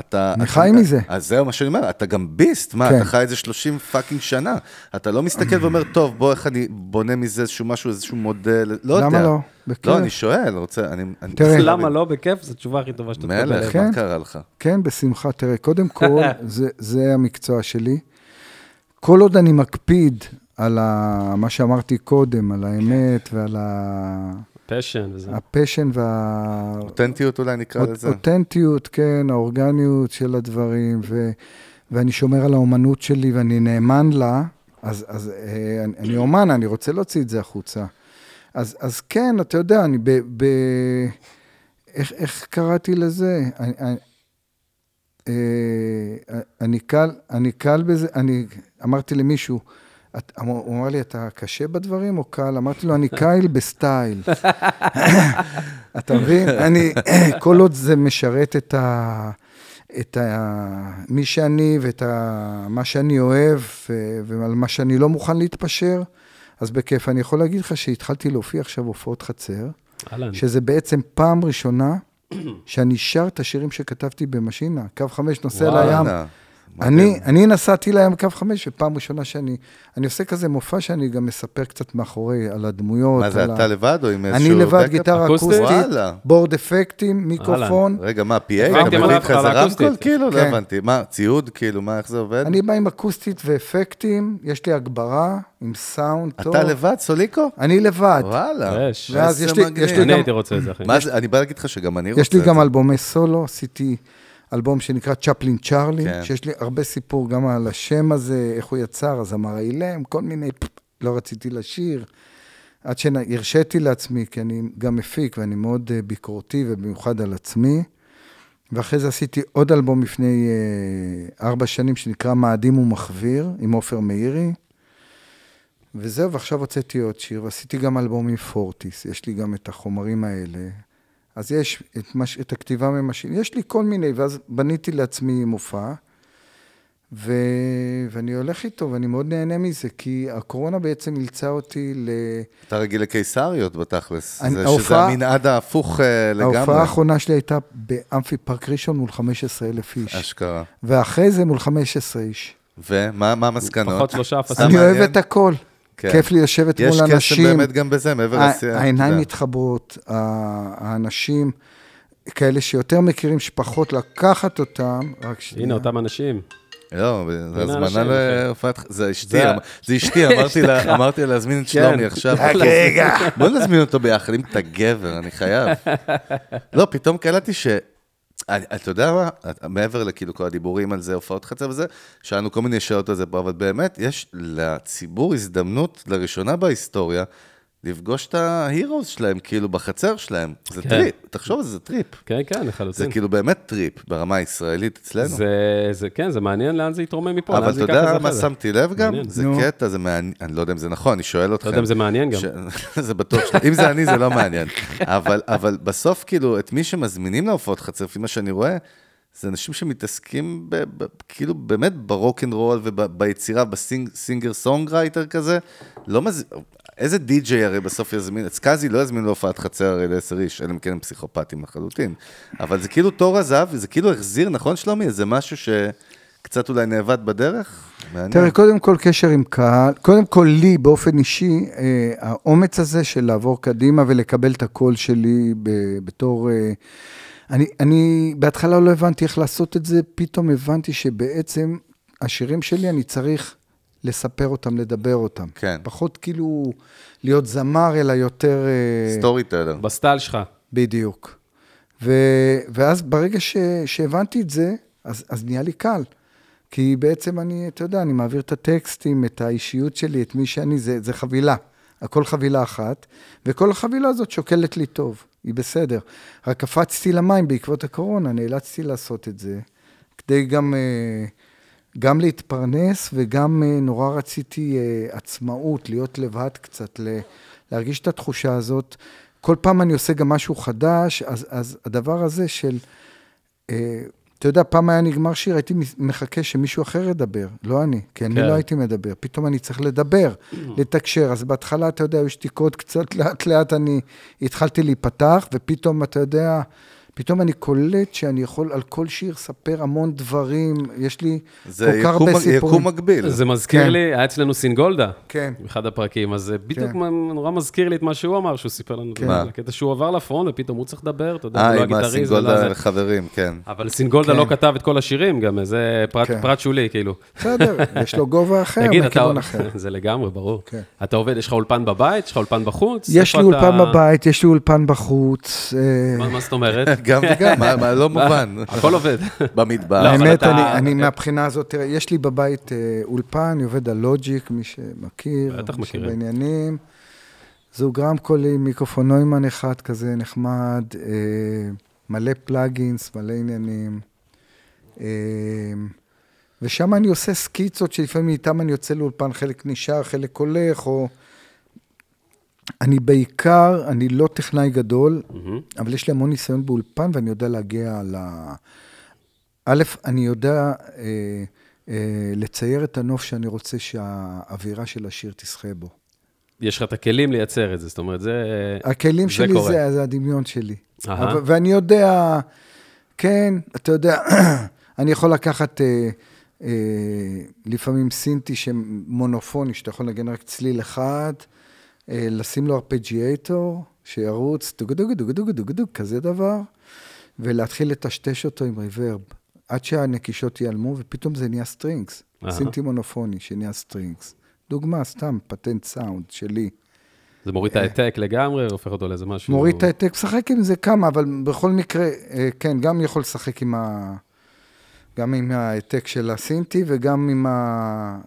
אתה... אני אתה- חי מזה. אז זהו מה שאני אומר, אתה גם beast, מה, כן. אתה חי איזה 30 fucking שנה. אתה לא מסתכל <clears throat> ואומר, טוב, בוא, איך אני בונה מזה איזשהו משהו, איזשהו מודל, לא יודע. למה לא? בכיף. לא, אני שואל, רוצה, אני... אני תראה. למה להבין. לא בכיף? זו התשובה הכי טובה שאתה תקבל. מלך, כן. מה קרה לך? כן, בשמחה. תראה, קודם כל, <laughs> זה, זה המקצוע שלי. כל עוד אני מקפיד על ה, מה שאמרתי קודם, על האמת ועל ה- passion וזה. ה passion וה... אותנטיות אולי נקרא לזה. אותנטיות, כן, האורגניות של הדברים, ו, ואני שומר על האומנות שלי ואני נאמן לה, אז, אז אה, אני, אני אומן, אני רוצה להוציא את זה החוצה. אז, אז כן, אתה יודע, אני ב... ב איך, איך קראתי לזה? אני, אני, אה, אני, קל, אני קל בזה, אני אמרתי למישהו, את, הוא אמר לי, אתה קשה בדברים או קל? אמרתי לו, אני קייל בסטייל. אתה מבין? אני, כל עוד זה משרת את ה... את ה... מי שאני ואת ה... מה שאני אוהב ו... ועל מה שאני לא מוכן להתפשר, אז בכיף. אני יכול להגיד לך שהתחלתי להופיע עכשיו הופעות חצר. שזה בעצם פעם ראשונה שאני שר את השירים שכתבתי במשינה, קו חמש נוסע. לים. אני, אני נסעתי לים קו חמש, ופעם ראשונה שאני... אני עושה כזה מופע שאני גם מספר קצת מאחורי, על הדמויות. מה זה, אתה ה... לבד או עם איזשהו... אני לבד? גיטרה אקוסטית? בורד אפקטים, מיקרופון. רגע, מה, PA? הבנתי, אתה מביא על כזה רמקול? כאילו, לא כן. הבנתי. מה, ציוד, כאילו, מה, איך זה עובד? אני בא עם אקוסטית ואפקטים, יש לי הגברה, עם סאונד טוב. אתה לבד, סוליקו? אני לבד. וואלה. יש. ואז איזה יש לי- לי אני גם- הייתי רוצה את זה, אחי. זה, אני בא להגיד לך שגם אני רוצה יש לי את גם זה. אלבומי סולו, עשיתי אלבום שנקרא צ'פלין צ'ארלי, כן. שיש לי הרבה סיפור גם על השם הזה, איך הוא יצר, הזמר אילם, כל מיני, לא רציתי לשיר. עד שהרשיתי לעצמי, כי אני גם מפיק ואני מאוד אה, ביקורתי ובמיוחד על עצמי. ואחרי זה עשיתי עוד אלבום לפני אה, ארבע שנים שנקרא מאדים ומחוויר, עם עופר מאירי. וזהו, ועכשיו הוצאתי עוד שיר, ועשיתי גם אלבום עם פורטיס, יש לי גם את החומרים האלה. אז יש את, מש, את הכתיבה ממשין, יש לי כל מיני, ואז בניתי לעצמי מופע, ו, ואני הולך איתו, ואני מאוד נהנה מזה, כי הקורונה בעצם אילצה אותי ל... אתה רגיל לקיסריות בתכלס. אני- זה שזה ההופעה- המנעד ההפוך אה, לגמרי. ההופעה האחרונה שלי הייתה באמפי פארק ראשון מול 15,000 איש, אשכרה. ואחרי זה מול 15 איש. ומה מה המסקנות? פחות שלושה סתם אפסים. אני? אוהב את הכל. כן. כיף לי לשבת יש מול קסם אנשים. באמת גם בזה, מעבר ה- לשיח. העיניים. מתחברות, האנשים, כאלה שיותר מכירים, שפחות לקחת אותם, רק שנייה. הנה, אותם אנשים. לא, זה הזמנה להופעת... זה אשתי, זה- אשתי, <laughs> אמרתי לה- להזמין את כן. שלומי עכשיו. רק רגע. בוא נזמין אותו ביחד, אם אתה גבר, אני חייב. <laughs> לא, פתאום קלטתי ש... אתה יודע מה? מעבר לכאילו כל הדיבורים על זה, הופעות חצר וזה, שאלנו כל מיני שאלות על זה פה, אבל באמת, יש לציבור הזדמנות, לראשונה בהיסטוריה, לפגוש את ה heroes שלהם, כאילו, בחצר שלהם. זה כן. טריפ, תחשוב על זה, זה טריפ. כן, כן, זה לחלוטין. כאילו באמת טריפ ברמה הישראלית אצלנו. זה, זה, כן, זה מעניין לאן זה יתרומם מפה, לאן אבל זה אתה ייקח את יודע זה מה זה. שמתי לב גם? מעניין. זה נו. קטע, זה מעניין, אני לא יודע אם זה נכון, אני שואל אתכם. לא יודע אם זה מעניין גם. ש- <laughs> זה בטוח, ש- אם זה אני זה לא מעניין. אבל, אבל בסוף, כאילו, את מי שמזמינים להופעות חצר, לפי מה שאני רואה, זה אנשים שמתעסקים ב, ב, כאילו באמת ברוקנרול וביצירה, ב singer songwriter כזה. לא מז... איזה די-ג'יי הרי בסוף יזמין, את סקאזי לא יזמין להופעת חצר הרי לעשר איש, אלא אם כן הם פסיכופטים לחלוטין. אבל זה כאילו תור הזהב, זה כאילו החזיר, נכון שלומי? זה משהו שקצת אולי נאבד בדרך? תראה, קודם כל קשר עם קהל, קודם כל לי באופן אישי, אה, האומץ הזה של לעבור קדימה ולקבל את הקול שלי בתור... אה, אני, אני בהתחלה לא הבנתי איך לעשות את זה, פתאום הבנתי שבעצם השירים שלי, אני צריך לספר אותם, לדבר אותם. כן. פחות כאילו להיות זמר, אלא יותר... אה, storyteller. בסטייל שלך. בדיוק. ו, ואז ברגע ש, שהבנתי את זה, אז, אז נהיה לי קל. כי בעצם אני, אתה יודע, אני מעביר את הטקסטים, את האישיות שלי, את מי שאני, זה, זה חבילה. הכל חבילה אחת, וכל החבילה הזאת שוקלת לי טוב, היא בסדר. רק קפצתי למים בעקבות הקורונה, נאלצתי לעשות את זה, כדי גם, אה, גם להתפרנס וגם אה, נורא רציתי אה, עצמאות, להיות לבד קצת, להרגיש את התחושה הזאת. כל פעם אני עושה גם משהו חדש, אז, אז הדבר הזה של, אה, אתה יודע, פעם היה נגמר שיר, הייתי מחכה שמישהו אחר ידבר, לא אני, כי אני כן. לא הייתי מדבר. פתאום אני צריך לדבר, לתקשר. אז בהתחלה, אתה יודע, היו שתיקות קצת, לאט לאט אני התחלתי להיפתח, ופתאום, אתה יודע, פתאום אני קולט שאני יכול על כל שיר לספר המון דברים, יש לי זה כל כך הרבה סיפורים. יקום מקביל. זה מזכיר כן. לי, היה אצלנו סינגולדה. כן. באחד הפרקים, אז זה בדיוק כן. נורא מזכיר לי את מה שהוא אמר, שהוא סיפר לנו. מה? הקטע שהוא עבר לפרונט, ופתאום הוא צריך לדבר, אתה יודע, אה, הוא לא עם הגיטריסט. ולא הסינגולדה זה. לחברים, כן. אבל סינגולדה כן. לא כתב את כל השירים גם, זה פרט- כן. פרט שולי, כאילו. בסדר, <laughs> יש לו גובה אחר, תגיד, אתה... מכיוון אחר. <laughs> זה לגמרי, ברור. כן. אתה עובד, יש לך אולפן בבית? יש לך אולפן בחוץ? יש לי אתה- אולפן בבית, יש לי אולפן בחוץ. אה, מה מה זאת אומרת? <laughs> גם וגם, מה- לא <laughs> מובן. הכל עובד. במדבר. לא, האמת, אני, אני מהבחינה הזאת, תראה, יש לי בבית אה, אולפן, אני עובד על לוג'יק, מי שמכיר, בטח מי מכירים. שבעניינים. זוג רמקולים, מיקרופון נוימן אחד כזה נחמד, אה, מלא פלאגינס, מלא עניינים. אה, ושם אני עושה סקיצות שלפעמים איתם אני יוצא לאולפן, חלק נשאר, חלק הולך, או... אני בעיקר, אני לא טכנאי גדול, מהמם. אבל יש לי המון ניסיון באולפן ואני יודע להגיע ל... א', אני יודע אה, אה, לצייר את הנוף שאני רוצה שהאווירה של השיר תשחה בו. יש לך את הכלים לייצר את זה, זאת אומרת, זה... הכלים זה שלי קורה. זה, זה הדמיון שלי. אהה. אבל, ואני יודע, כן, אתה יודע, <clears throat> אני יכול לקחת אה, אה, לפעמים סינטי שמונופוני, שאתה יכול לנגן רק צליל אחד, לשים לו ארפג'יאטור, שירוץ דוג דוג דוג דוג דוג דוג, כזה דבר, ולהתחיל לטשטש אותו עם reverb, עד שהנקישות ייעלמו, ופתאום זה נהיה strings. סינטי מונופוני שנהיה strings. דוגמה, סתם, פטנט סאונד שלי. זה מוריד את ה attack לגמרי, הופך אותו לאיזה משהו... מוריד את ה attack, משחק עם זה כמה, אבל בכל מקרה, אה, כן, גם יכול לשחק עם ה... גם עם ה attack של הסינטי וגם עם, ה...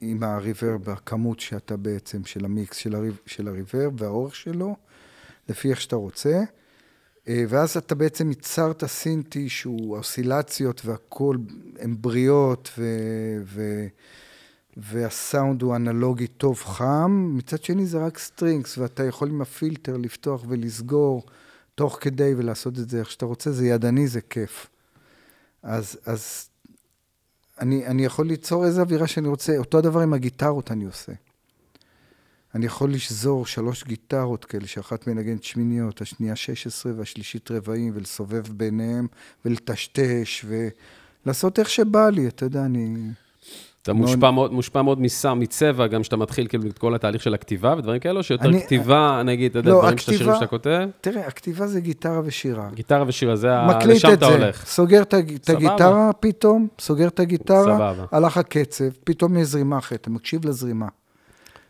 עם ה reverb, הכמות שאתה בעצם, של המיקס של, ה reve... של ה reverb והאורך שלו, לפי איך שאתה רוצה. אה, ואז אתה בעצם ייצרת סינטי שהוא, האוסילציות והכול, הן בריאות ו... ו... והסאונד הוא אנלוגי טוב חם, מצד שני זה רק strings, ואתה יכול עם הפילטר לפתוח ולסגור תוך כדי ולעשות את זה איך שאתה רוצה, זה ידני, זה כיף. אז, אז אני, אני יכול ליצור איזה אווירה שאני רוצה, אותו הדבר עם הגיטרות אני עושה. אני יכול לשזור שלוש גיטרות כאלה, שאחת מנגנת שמיניות, השנייה 16 והשלישית רבעים, ולסובב ביניהם, ולטשטש, ולעשות איך שבא לי, אתה יודע, אני... אתה מאוד- מושפע מאוד, מושפע מאוד מסם, מצבע, גם כשאתה מתחיל כאילו את כל התהליך של הכתיבה ודברים כאלו, שיותר אני- כתיבה, נגיד, אתה יודע, לא, דברים שאתה שירים הכתיבה- שאתה כותב? תראה, הכתיבה זה גיטרה ושירה. גיטרה ושירה, זה ה... מקליט לשם את אתה זה, הולך. סוגר את הג- את סבבה. הגיטרה פתאום, סוגר את הגיטרה, סבבה. הלך הקצב, פתאום יש זרימה אחרת, אתה מקשיב לזרימה.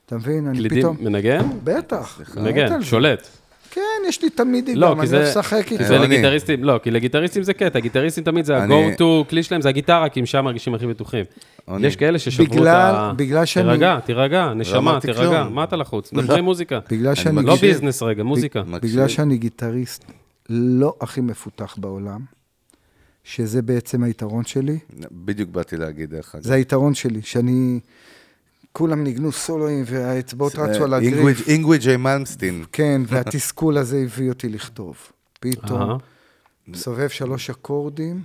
אתה מבין? אני קלידים, פתאום... מנגן? בטח. מנגן, זה. שולט. כן, יש לי תלמידים לא, גם, כי אני זה, אוהב לשחק כי איתם. זה אני- לגיטריסטים, לא, כי לגיטריסטים זה קטע, גיטריסטים תמיד זה ה-go-to, כלי שלהם זה הגיטרה, כי הם שם מרגישים הכי בטוחים. אני- יש כאלה ששברו את בגלל- ה... בגלל שאני- תירגע, תירגע, נשמה, אמרתי תירגע, כלום. מה אתה לחוץ? דברי מוזיקה. בגלל שאני... לא מקשיב. ביזנס רגע, מוזיקה. מקשיב. בגלל שאני גיטריסט לא הכי מפותח בעולם, שזה בעצם היתרון שלי, בדיוק באתי להגיד, דרך אגב. זה היתרון שלי, שאני... כולם ניגנו סולואים והאצבעות רצו על הגריף. אינגווי ג'יי מלמסטין. כן, <laughs> והתסכול הזה הביא אותי לכתוב. פתאום. מסובב שלוש אקורדים,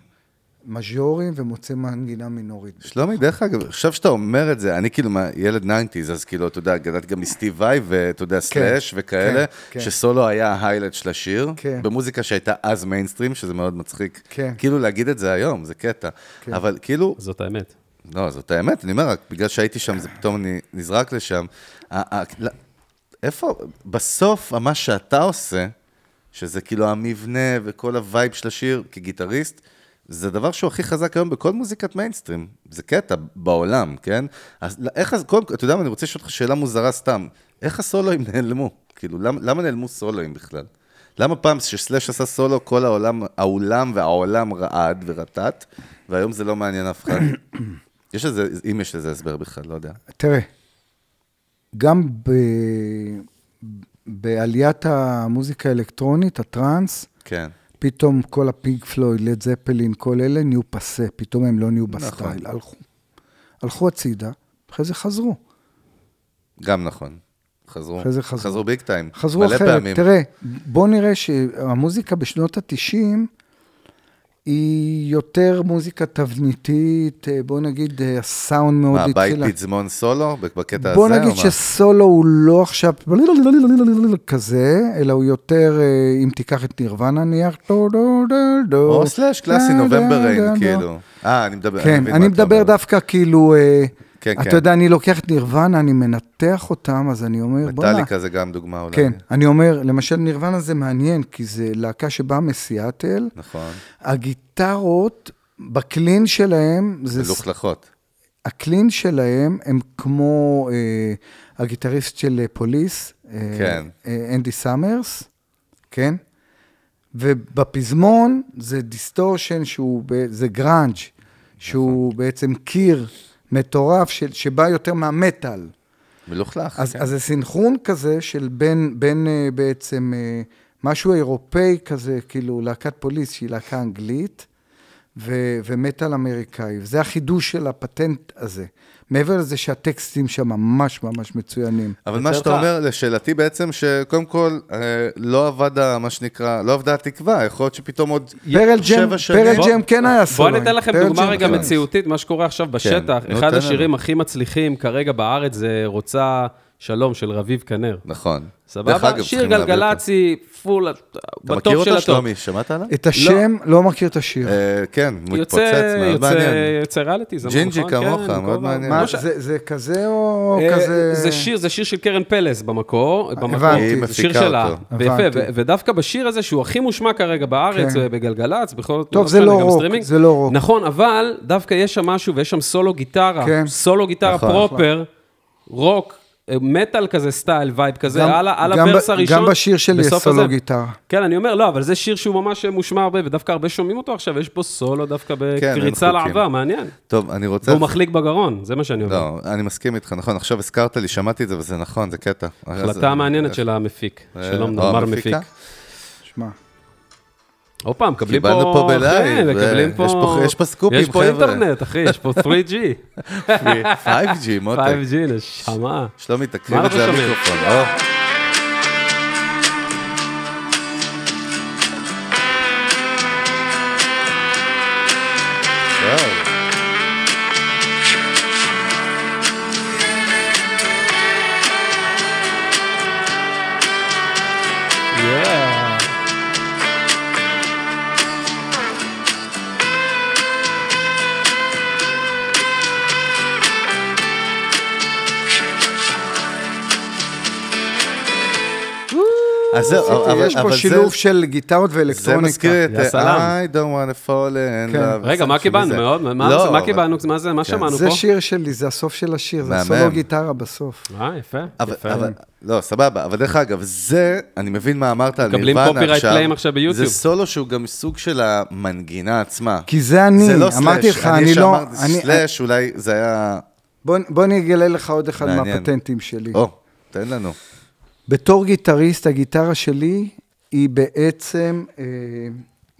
מז'ורים, ומוצא מנגינה מינורית. שלומי, דרך אגב, עכשיו שאתה אומר את זה, אני כאילו ילד 90's, אז כאילו, אתה יודע, גדלתי גם מסטיב וואי, ואתה יודע, סלאש וכאלה, כן. שסולו היה ה highlight של השיר, כן. במוזיקה שהייתה אז מיינסטרים, שזה מאוד מצחיק. כן. כאילו להגיד את זה היום, זה קטע. אבל כאילו, זאת האמת. לא, זאת האמת, אני אומר, רק בגלל שהייתי שם, זה פתאום אני נזרק לשם. לא, איפה, בסוף, מה שאתה עושה, שזה כאילו המבנה וכל ה vibe של השיר כגיטריסט, זה דבר שהוא הכי חזק היום בכל מוזיקת מיינסטרים. זה קטע בעולם, כן? אז לא- איך, קודם כל, אתה יודע מה, אני רוצה לשאול אותך שאלה מוזרה סתם. איך הסולואים נעלמו? כאילו, למה, למה נעלמו סולואים בכלל? למה פעם שסלאש עשה סולו, כל העולם, האולם והעולם רעד ורטט, והיום זה לא מעניין אף אחד? יש לזה, אם יש לזה הסבר בכלל, לא יודע. תראה, גם ב... בעליית המוזיקה האלקטרונית, הטראנס, כן. פתאום כל הפינק פלויד, לד זפלין, כל אלה נהיו passé, פתאום הם לא נהיו נכון. ב style, הלכו. הלכו הצידה, אחרי זה חזרו. גם נכון. חזרו. אחרי זה חזרו. חזרו big time. חזרו מלא אחרת. פעמים. תראה, בוא נראה שהמוזיקה בשנות ה-90 היא יותר מוזיקה תבניתית, אה, בוא נגיד, אה, הסאונד מאוד מה, בית התחילה. פזמון סולו בקטע הזה? בוא נגיד? שסולו הוא לא עכשיו כזה, אלא הוא יותר, אה, אם תיקח את נירוונה נניח. או סלאש קלאסי נובמבר ריין. כאילו. אה, אני מדבר, כן, אני מדבר. דווקא כאילו, כן, כן. אתה יודע, אני לוקח את נירוונה, אני מנתח אותם, אז אני אומר, בוא'נה. מטאליקה זה גם דוגמה אולי. כן, אני אומר, למשל נירוונה זה מעניין, כי זה להקה שבאה מסיאטל, נכון. הגיטרות, ב clean שלהם, זה... מלוכלכות. ה clean שלהם הם כמו אה, הגיטריסט של אה, פוליס, אה, כן. אה, אנדי סאמרס, כן? ובפזמון זה distortion שהוא, זה grunge, שהוא נכון. בעצם קיר מטורף של, שבא יותר מהמטאל. מלוכלך. אז, כן. אז זה סינכרון כזה של בין, בין אה, בעצם אה, משהו אירופאי כזה, כאילו להקת פוליס שהיא להקה אנגלית, ו, ומטאל אמריקאי. וזה החידוש של הפטנט הזה. מעבר לזה שהטקסטים שם ממש ממש מצוינים. אבל מה שאתה אומר, לשאלתי בעצם, שקודם כל, אה, לא עבד, ה- מה שנקרא, לא עבדה התקווה, יכול להיות שפתאום עוד שבע שנים... פרל בוא- ג'ם כן היה בואו סולואים. ניתן לכם דוגמה ג'ם רגע כן. מציאותית, מה שקורה עכשיו בשטח. נו, אחד השירים. הכי מצליחים כרגע בארץ זה רוצה שלום של רביב כנר. נכון. סבבה? שיר צריכים להביא אותו. גלגלצי, פול, אתה ב top מכיר של אותו, ה top. שלומי? שמעת עליו? את השם, לא מכיר את השיר. אה, כן, מתפוצץ, מאוד יוצא, מעניין. יוצא ריאליטי, זה ג'ינג'י נכון? כמוך, כן, מאוד. מעניין. זה, זה כזה או אה, כזה... זה שיר, זה שיר של קרן פלס במקור, במקור, הבנתי. היא זה שיר מפיקה שלה, אותו. ו- ודווקא בשיר הזה, שהוא הכי מושמע כרגע בארץ, כן. בגלגלצ, בכל... טוב, זה משנה, לא רוק. זה לא רוק. נכון, אבל דווקא יש שם משהו, ויש שם סולו גיטרה, כן. סולו גיטרה נכון. proper, רוק, אה, מטאל כזה style, vibe כזה, גם- על על גם ה verse הראשון. גם בשיר שלי יש סולו הזה. גיטרה. כן, אני אומר, לא, אבל זה שיר שהוא ממש מושמע הרבה, ודווקא הרבה שומעים אותו עכשיו, יש פה סולו דווקא כן, בקריצה חוקים. לעבר, מעניין. טוב, אני רוצה... והוא מחליק בגרון, זה מה שאני אומר. לא, אני מסכים איתך, נכון, עכשיו הזכרת לי, שמעתי את זה, וזה נכון, זה קטע. החלטה מעניינת של המפיק, אה, שלום, או נאמר? מפיק. שמע, הופה, מקבלים פה... קיבלנו פה ב live, כן, מקבלים פה... יש פה- יש פה סקופים, יש פה חבר'ה. אינטרנט, אחי, יש פה 3G, 5G, <laughs> מותק. 5G, נשמה. שלומי, תקריב את זה אנחנו שומעים? למיקרופון. אז זהו, אבל- יש פה זה- שילוב של גיטרות זה ואלקטרוניקה. מזכיר את. I don't want to fall in כן. love. רגע, מה זה- קיבלנו? זה- מאוד, מה לא, זה- מה קיבלנו? מה זה, מה שמענו זה פה? שיר שלי, זה הסוף של השיר, זה. הסולו גיטרה בסוף. אה, יפה, יפה. לא, סבבה, אבל דרך אגב, זה, אני מבין מה אמרת על מקבלים נירוונה עכשיו. claim עכשיו ביוטיוב. זה סולו שהוא גם סוג של המנגינה עצמה. כי זה אני, זה לא אמרתי סלאש, לך, אני לא... שאמרתי אני- סלאש, אולי זה היה... בוא בוא אני אגלה לך עוד אחד מעניין. מהפטנטים שלי. או, תן לנו. בתור גיטריסט, הגיטרה שלי היא בעצם, אה,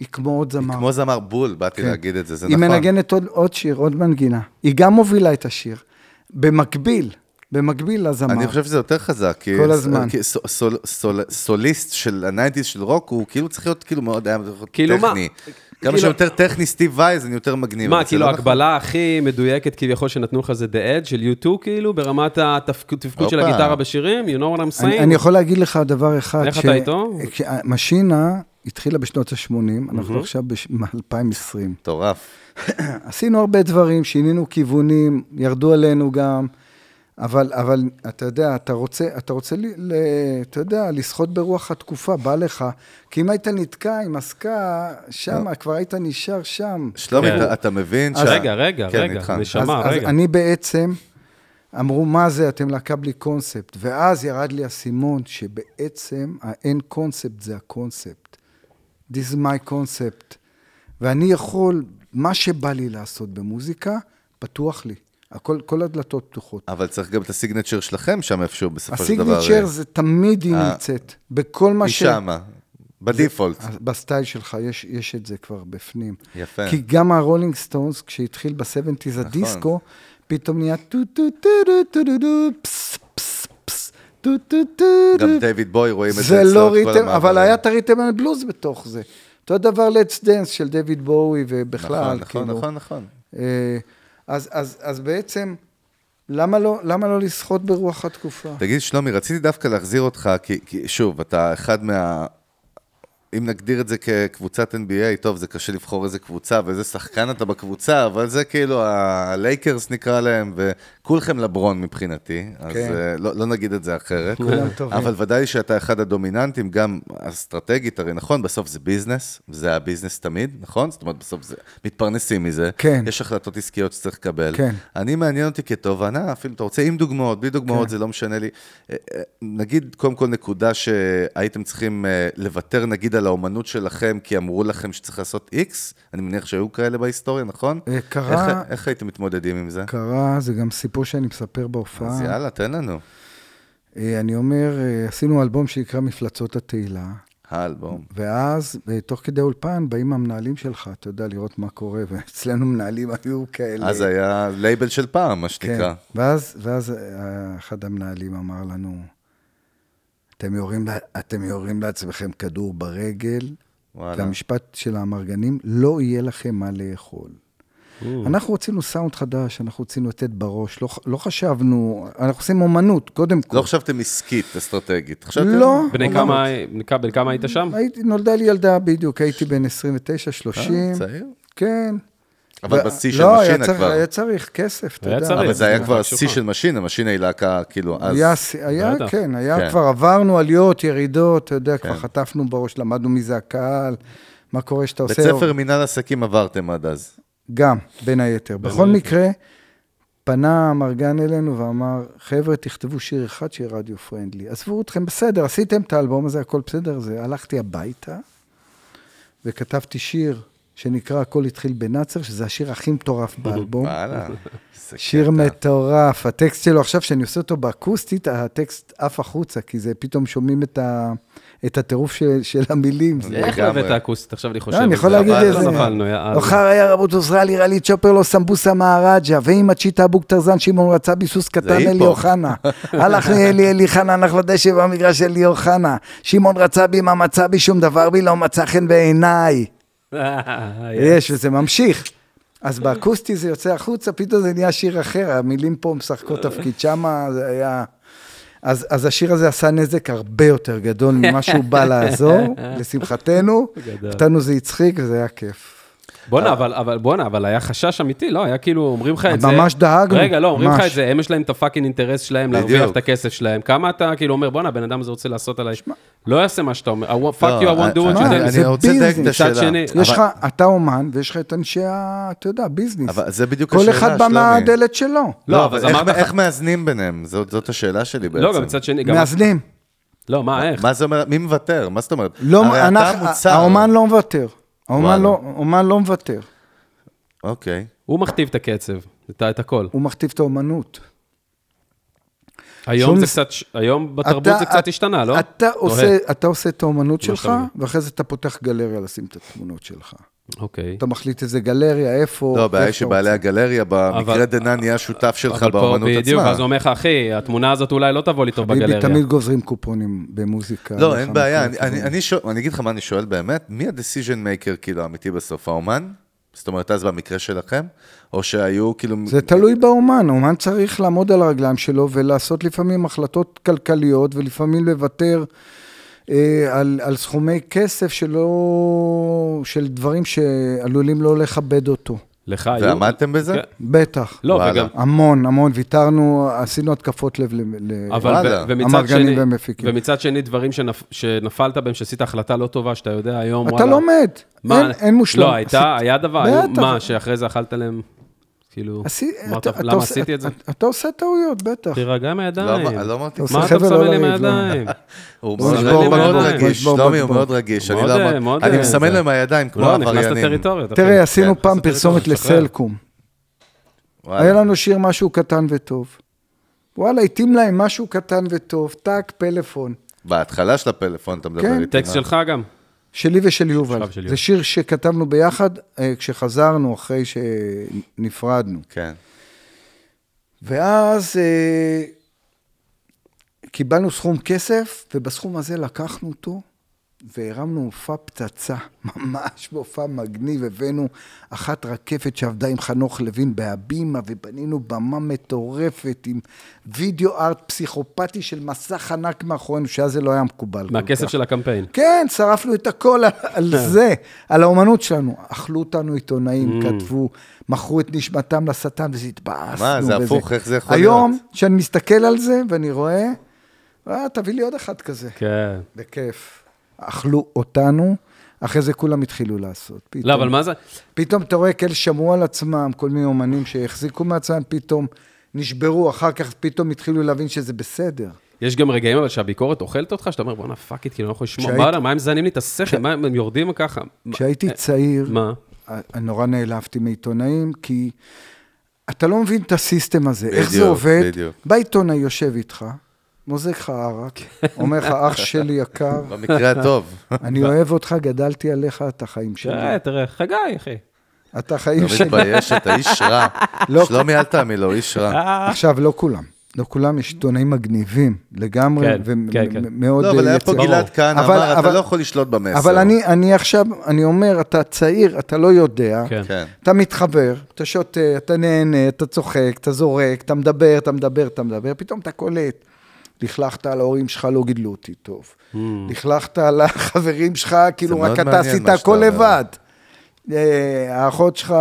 היא כמו עוד זמר. כמו זמר בול, באתי כן. להגיד את זה, זה היא נכון. מנגנת עוד, עוד שיר, עוד מנגינה. היא גם מובילה את השיר. במקביל, במקביל לזמר. אני חושב שזה יותר חזק, כי... כל הזמן. כי סול, סול, סול, סוליסט של הניינטיז של רוק, הוא כאילו צריך להיות כאילו מאוד היה כאילו מה? כמה כאילו- שיותר טכני סטיב ואי ז, אני יותר מגניב. מה, כאילו לא נכון. ההקבלה הכי מדויקת כביכול שנתנו לך זה The Edge של U2, כאילו, ברמת התפקוד של. הגיטרה בשירים? You know what I'm saying? אני יכול להגיד לך דבר אחד. איך אתה איתו? משינה התחילה בשנות ה-80, אנחנו עכשיו ב-2020. מטורף. <clears throat> עשינו הרבה דברים, שינינו כיוונים, ירדו עלינו גם, אבל, אבל אתה יודע, אתה רוצה, אתה רוצה, ל, ל, אתה יודע, לשחות ברוח התקופה, בא לך, כי אם היית נתקע עם עסקה שם, כבר היית נשאר שם. שלומי, כן. אתה, אתה מבין אז- רגע, רגע, כן, רגע, איתך. נשמה, אז, רגע. אני בעצם, אמרו, מה זה, אתם להקה בלי קונספט. ואז ירד לי האסימון, שבעצם האין קונספט זה הקונספט. This is my concept. ואני יכול, מה שבא לי לעשות במוזיקה, פתוח לי. הכל, כל הדלתות פתוחות. אבל צריך גם את ה signature שלכם שם איפשהו, בסופו של דבר. ה signature זה תמיד היא אה, נמצאת. בכל מה היא ש... שמה, ב default. ב style שלך יש, יש את זה כבר בפנים. יפה. כי גם הרולינג סטונס, כשהתחיל ב-70's הדיסקו, פתאום נהיה טו טו טו טו טו טו פס פס פס טו טו טו טו. גם דיוויד בוי, רואים את זה זה אצלו, לא את כל rhythm. אבל היה את ה rhythm and blues בתוך זה. אותו דבר Let's Dance של דיוויד בואי ובכלל, נכון, נכון, כאילו. נכון, נכון. אה, אז, אז, אז בעצם, למה לא, למה לא לשחות ברוח התקופה? תגיד, שלומי, רציתי דווקא להחזיר אותך, כי, כי שוב, אתה אחד מה... אם נגדיר את זה כקבוצת NBA, טוב, זה קשה לבחור איזה קבוצה ואיזה שחקן אתה בקבוצה, אבל זה כאילו הלייקרס נקרא להם, וכולכם לברון מבחינתי, אז כן. אה, לא, לא נגיד את זה אחרת. כולם טובים. אבל ודאי שאתה אחד הדומיננטים, גם אסטרטגית, הרי נכון, בסוף זה ביזנס, זה הביזנס תמיד, נכון? זאת אומרת, בסוף זה, מתפרנסים מזה. כן. יש החלטות עסקיות שצריך לקבל. כן. אני מעניין אותי כתובנה, אפילו אתה רוצה עם דוגמאות, בלי דוגמאות, כן. זה לא משנה לי. אה, אה, נגיד, קודם כל נקודה שהייתם צריכים לוותר, נגיד, על האומנות שלכם, כי אמרו לכם שצריך לעשות איקס, אני מניח שהיו כאלה בהיסטוריה, נכון? אה, קרה- איך, איך הייתם מתמודדים עם זה? קרה, זה גם סיפור שאני מספר בהופעה. אז יאללה, תן לנו. אה, אני אומר, אה, עשינו אלבום שנקרא מפלצות התהילה, האלבום. ואז, תוך כדי אולפן, באים המנהלים שלך, אתה יודע, לראות מה קורה, <laughs> ואצלנו מנהלים היו כאלה. אז היה לייבל של פעם, מה שנקרא. כן. ואז, ואז אחד המנהלים אמר לנו, אתם יורים, לה- אתם יורים לעצמכם כדור ברגל, וואלה. והמשפט של האמרגנים, לא יהיה לכם מה לאכול. אנחנו רצינו סאונד חדש, אנחנו רצינו לתת בראש, לא, לא חשבנו, אנחנו עושים אומנות, קודם כל. לא חשבתם עסקית, אסטרטגית. חשבתם... לא. בני. כמה, בני כמה- בן כמה היית שם? הייתי, נולדה לי ילדה בדיוק, הייתי בן 29, 30. אה, צעיר. כן. אבל ו- בשיא של לא, משינה כבר. היה צריך כסף, אתה יודע. אבל זה היה כבר שיא. של משינה, משינה היא להקה, כאילו, אז... היה. כן, היה כן. כבר עברנו עליות, ירידות, אתה יודע, כבר כן. חטפנו בראש, למדנו מי זה הקהל, מה קורה שאתה בית עושה... ספר מנהל עסקים עברתם עד אז. גם, בין היתר. בכל. מקרה, פנה המרגן אלינו ואמר, חבר'ה, תכתבו שיר אחד שיהיה רדיו פרנדלי. עזבו אתכם, בסדר, עשיתם את האלבום הזה, הכל בסדר. זה, הלכתי הביתה וכתבתי שיר שנקרא "הכל התחיל בנאצר", שזה השיר הכי מטורף באלבום. שיר. מטורף. הטקסט שלו, עכשיו שאני עושה אותו באקוסטית, הטקסט עף החוצה, כי זה פתאום שומעים את, ה, את הטירוף של, של המילים. איך. הבאת אקוסטית? עכשיו אני חושב. לא, אני יכול להגיד איזה... אוחר היה רבות עוזרה לי רלי צ'ופר לו סמבוסה מהרג'ה, ועם הצ'יטה אבוק טרזן שמעון רצה ביסוס קטן. אלי אוחנה. <laughs> הלך לי אלי אלי חנה, הלך לדשא במגרש אלי אוחנה. שמעון רצה בי מה מצא בי שום דבר בי לא מצא חן בעיניי. יש, וזה ממשיך. אז באקוסטי זה יוצא החוצה, פתאום זה נהיה שיר אחר, המילים פה משחקות תפקיד שמה, זה היה... אז, אז השיר הזה עשה נזק הרבה יותר גדול ממה שהוא בא לעזור, <laughs> לשמחתנו. אותנו זה הצחיק וזה היה כיף. בואנה, אבל, אבל, בואנה, אבל היה חשש אמיתי, לא? היה כאילו, אומרים לך את זה... ממש דאגנו, רגע, לא, אומרים לך. את זה, הם יש להם את ה fucking אינטרס שלהם. להרוויח את הכסף שלהם. כמה אתה כאילו אומר, בואנה, הבן אדם הזה רוצה לעשות עליי... לא יעשה מה שאתה אומר, fuck you, I want to do what you. זה אני רוצה לדייק את ביזנס. השאלה. יש לך, אתה אומן, ויש לך את אנשי ה... אתה יודע, ביזנס. אבל זה בדיוק כל השאלה, אחד בא שלומי. מהדלת שלו. לא, לא, אבל איך- אמרת איך מאזנים ביניהם? זאת השאלה שלי בעצם. לא, גם מצד שני, גם... מאזנים. לא, מה, איך? מה זה אומר? מי מוותר? מה זאת אומרת? לא, הרי אתה אנחנו- מוצר. האומן לא מוותר. האומן. לא- האומן לא מוותר. אוקיי. הוא מכתיב את הקצב, את את הכל. הוא מכתיב את האומנות. היום שום- זה קצת, היום בתרבות אתה- זה קצת השתנה, לא? אתה. עושה, אתה עושה את האומנות שלך. ואחרי זה אתה פותח גלריה לשים את התמונות שלך. אוקיי. אתה מחליט איזה גלריה, איפה... לא, הבעיה היא שבעלי. הגלריה, במקרה אבל- דנן נהיה שותף שלך באמנות בדיוק, עצמה. אז הוא אומר לך, אחי, התמונה הזאת אולי לא תבוא לי טוב בגלריה. תמיד גוזרים קופונים במוזיקה. לא, אין בעיה. אני- אני- הכיוונים. אני שואל- אני אגיד לך מה אני שואל באמת, מי ה-decision maker כאילו האמיתי בסוף? האומן? זאת אומרת, אז במקרה שלכם? או שהיו כאילו... זה תלוי באומן, האומן צריך לעמוד על הרגליים שלו ולעשות לפעמים החלטות כלכליות, ולפעמים לוותר על, על סכומי כסף שלא... של דברים שעלולים לא לכבד אותו. לך היו... ועמדתם בזה? כן. בטח. לא, וואלה. וגם... המון, המון, ויתרנו, עשינו התקפות לב ל... ל- אבל וואלה. ו- ומצד שני, דברים שנפ, שנפלת בהם, שעשית החלטה לא טובה, שאתה יודע היום, אתה לומד, מה- אין, אין מושלם. לא, הייתה, היה דבר, היו-. מה, שאחרי זה אכלת להם, כאילו, עשי- אמרת, למה עשיתי את זה? אתה- אתה עושה טעויות, בטח. תירגע עם לא לא אמרתי... מה אתה חבל מסמן לא <laughs> לי עם לא. הידיים? הוא מאוד-. רגיש, שלומי הוא. מאוד רגיש. אני לא מסמן. לו עם הידיים כמו לא, עבריינים. תראה, עשינו כן, פעם פרסומת. לסלקום. היה לנו שיר משהו קטן וטוב. וואלה, התאים להם משהו קטן וטוב, טאק, פלאפון. בהתחלה של הפלאפון אתה מדבר כן. איתי. טקסט מה? שלך גם. שלי ושל יובל. ושל יובל. זה שיר שכתבנו ביחד אה, כשחזרנו, אחרי שנפרדנו. כן. ואז אה, קיבלנו סכום כסף, ובסכום הזה לקחנו אותו, והרמנו מופע פצצה, <laughs> ממש מופע מגניב. הבאנו אחת רקפת שעבדה עם חנוך לוין בהבימה, ובנינו במה מטורפת עם וידאו ארט פסיכופתי של מסך ענק מאחורינו, שאז זה לא היה מקובל. מהכסף. של הקמפיין. כן, שרפנו את הכל על, על זה, על האומנות שלנו. אכלו אותנו עיתונאים, כתבו, מכרו את נשמתם לשטן, וזה התבאסנו. מה, זה. הפוך, איך זה יכול היום, להיות? כשאני מסתכל על זה ואני רואה, אה, תביא לי עוד אחד כזה. כן. בכיף. אכלו אותנו, אחרי זה כולם התחילו לעשות. פתאום, לא, אבל מה זה? פתאום אתה רואה כאלה שמעו על עצמם, כל מיני אומנים שהחזיקו מעצמם, פתאום נשברו, אחר כך פתאום התחילו להבין שזה בסדר. יש גם רגעים אבל שהביקורת אוכלת אותך, שאתה אומר, בואנה, fuck it, כאילו, אני לא יכול לשמוע. כשהייתי- מה, מה הם מזיינים לי את השכל? מה, הם יורדים ככה? כשהייתי צעיר, מה? נורא נעלבתי מעיתונאים, כי אתה לא מבין את הסיסטם הזה, איך זה בדיוק, עובד. בדיוק. בא עיתונאי, יושב איתך, מוזג לך ערק, אומר לך, אח שלי יקר, במקרה הטוב. אני אוהב אותך, גדלתי עליך, אתה חיים שלי. תראה, תראה, חגי, אחי. אתה חיים לא שלי. מתבייש, אתה איש רע. <laughs> לא. שלומי, אל תאמין לו, איש רע. עכשיו, לא כולם. לא כולם, יש עיתונאים מגניבים לגמרי, כן, כן, כן. ומאוד לא, אבל היה פה יציבים. גלעד אבל- אמר, אתה אבל- לא יכול לשלוט במסר. אבל אני, אני עכשיו, אני אומר, אתה צעיר, אתה לא יודע, כן. כן. אתה מתחבר, אתה שותה, אתה נהנה, אתה צוחק, אתה זורק, אתה מדבר, אתה מדבר, אתה מדבר, פתאום אתה קולט. לכלכת על ההורים שלך, לא גידלו אותי טוב. לכלכת על החברים שלך, כאילו רק אתה עשית הכל. לבד. אה, האחות שלך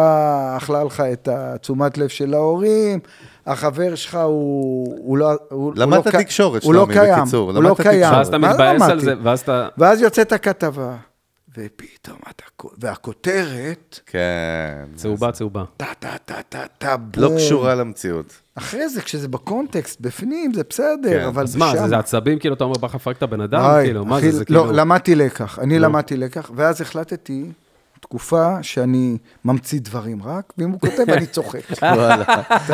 אכלה לך את התשומת לב של ההורים, החבר שלך הוא, הוא לא... הוא, למדת הוא לא, תקשורת, הוא לא שלומי, קיים, בקיצור, הוא לא קיים. תקשורת. ואז אתה מתבאס על? זה, ואז אתה... ואז יוצאת הכתבה, ופתאום אתה... והכותרת, כן. צהובה, צהובה. טה טה טה טה טה לא בום. קשורה למציאות. אחרי זה, כשזה בקונטקסט, בפנים, זה בסדר, כן. אבל אז מה, שם- זה- זה עצבים, כאילו, אתה אומר, בא לך לפרק את הבן אדם? כאילו, מה אחי, זה, זה לא, כאילו... למדתי לקח, אני לא. למדתי לקח, ואז החלטתי תקופה שאני ממציא דברים רק, ואם הוא כותב אני צוחק. <laughs> וואלה.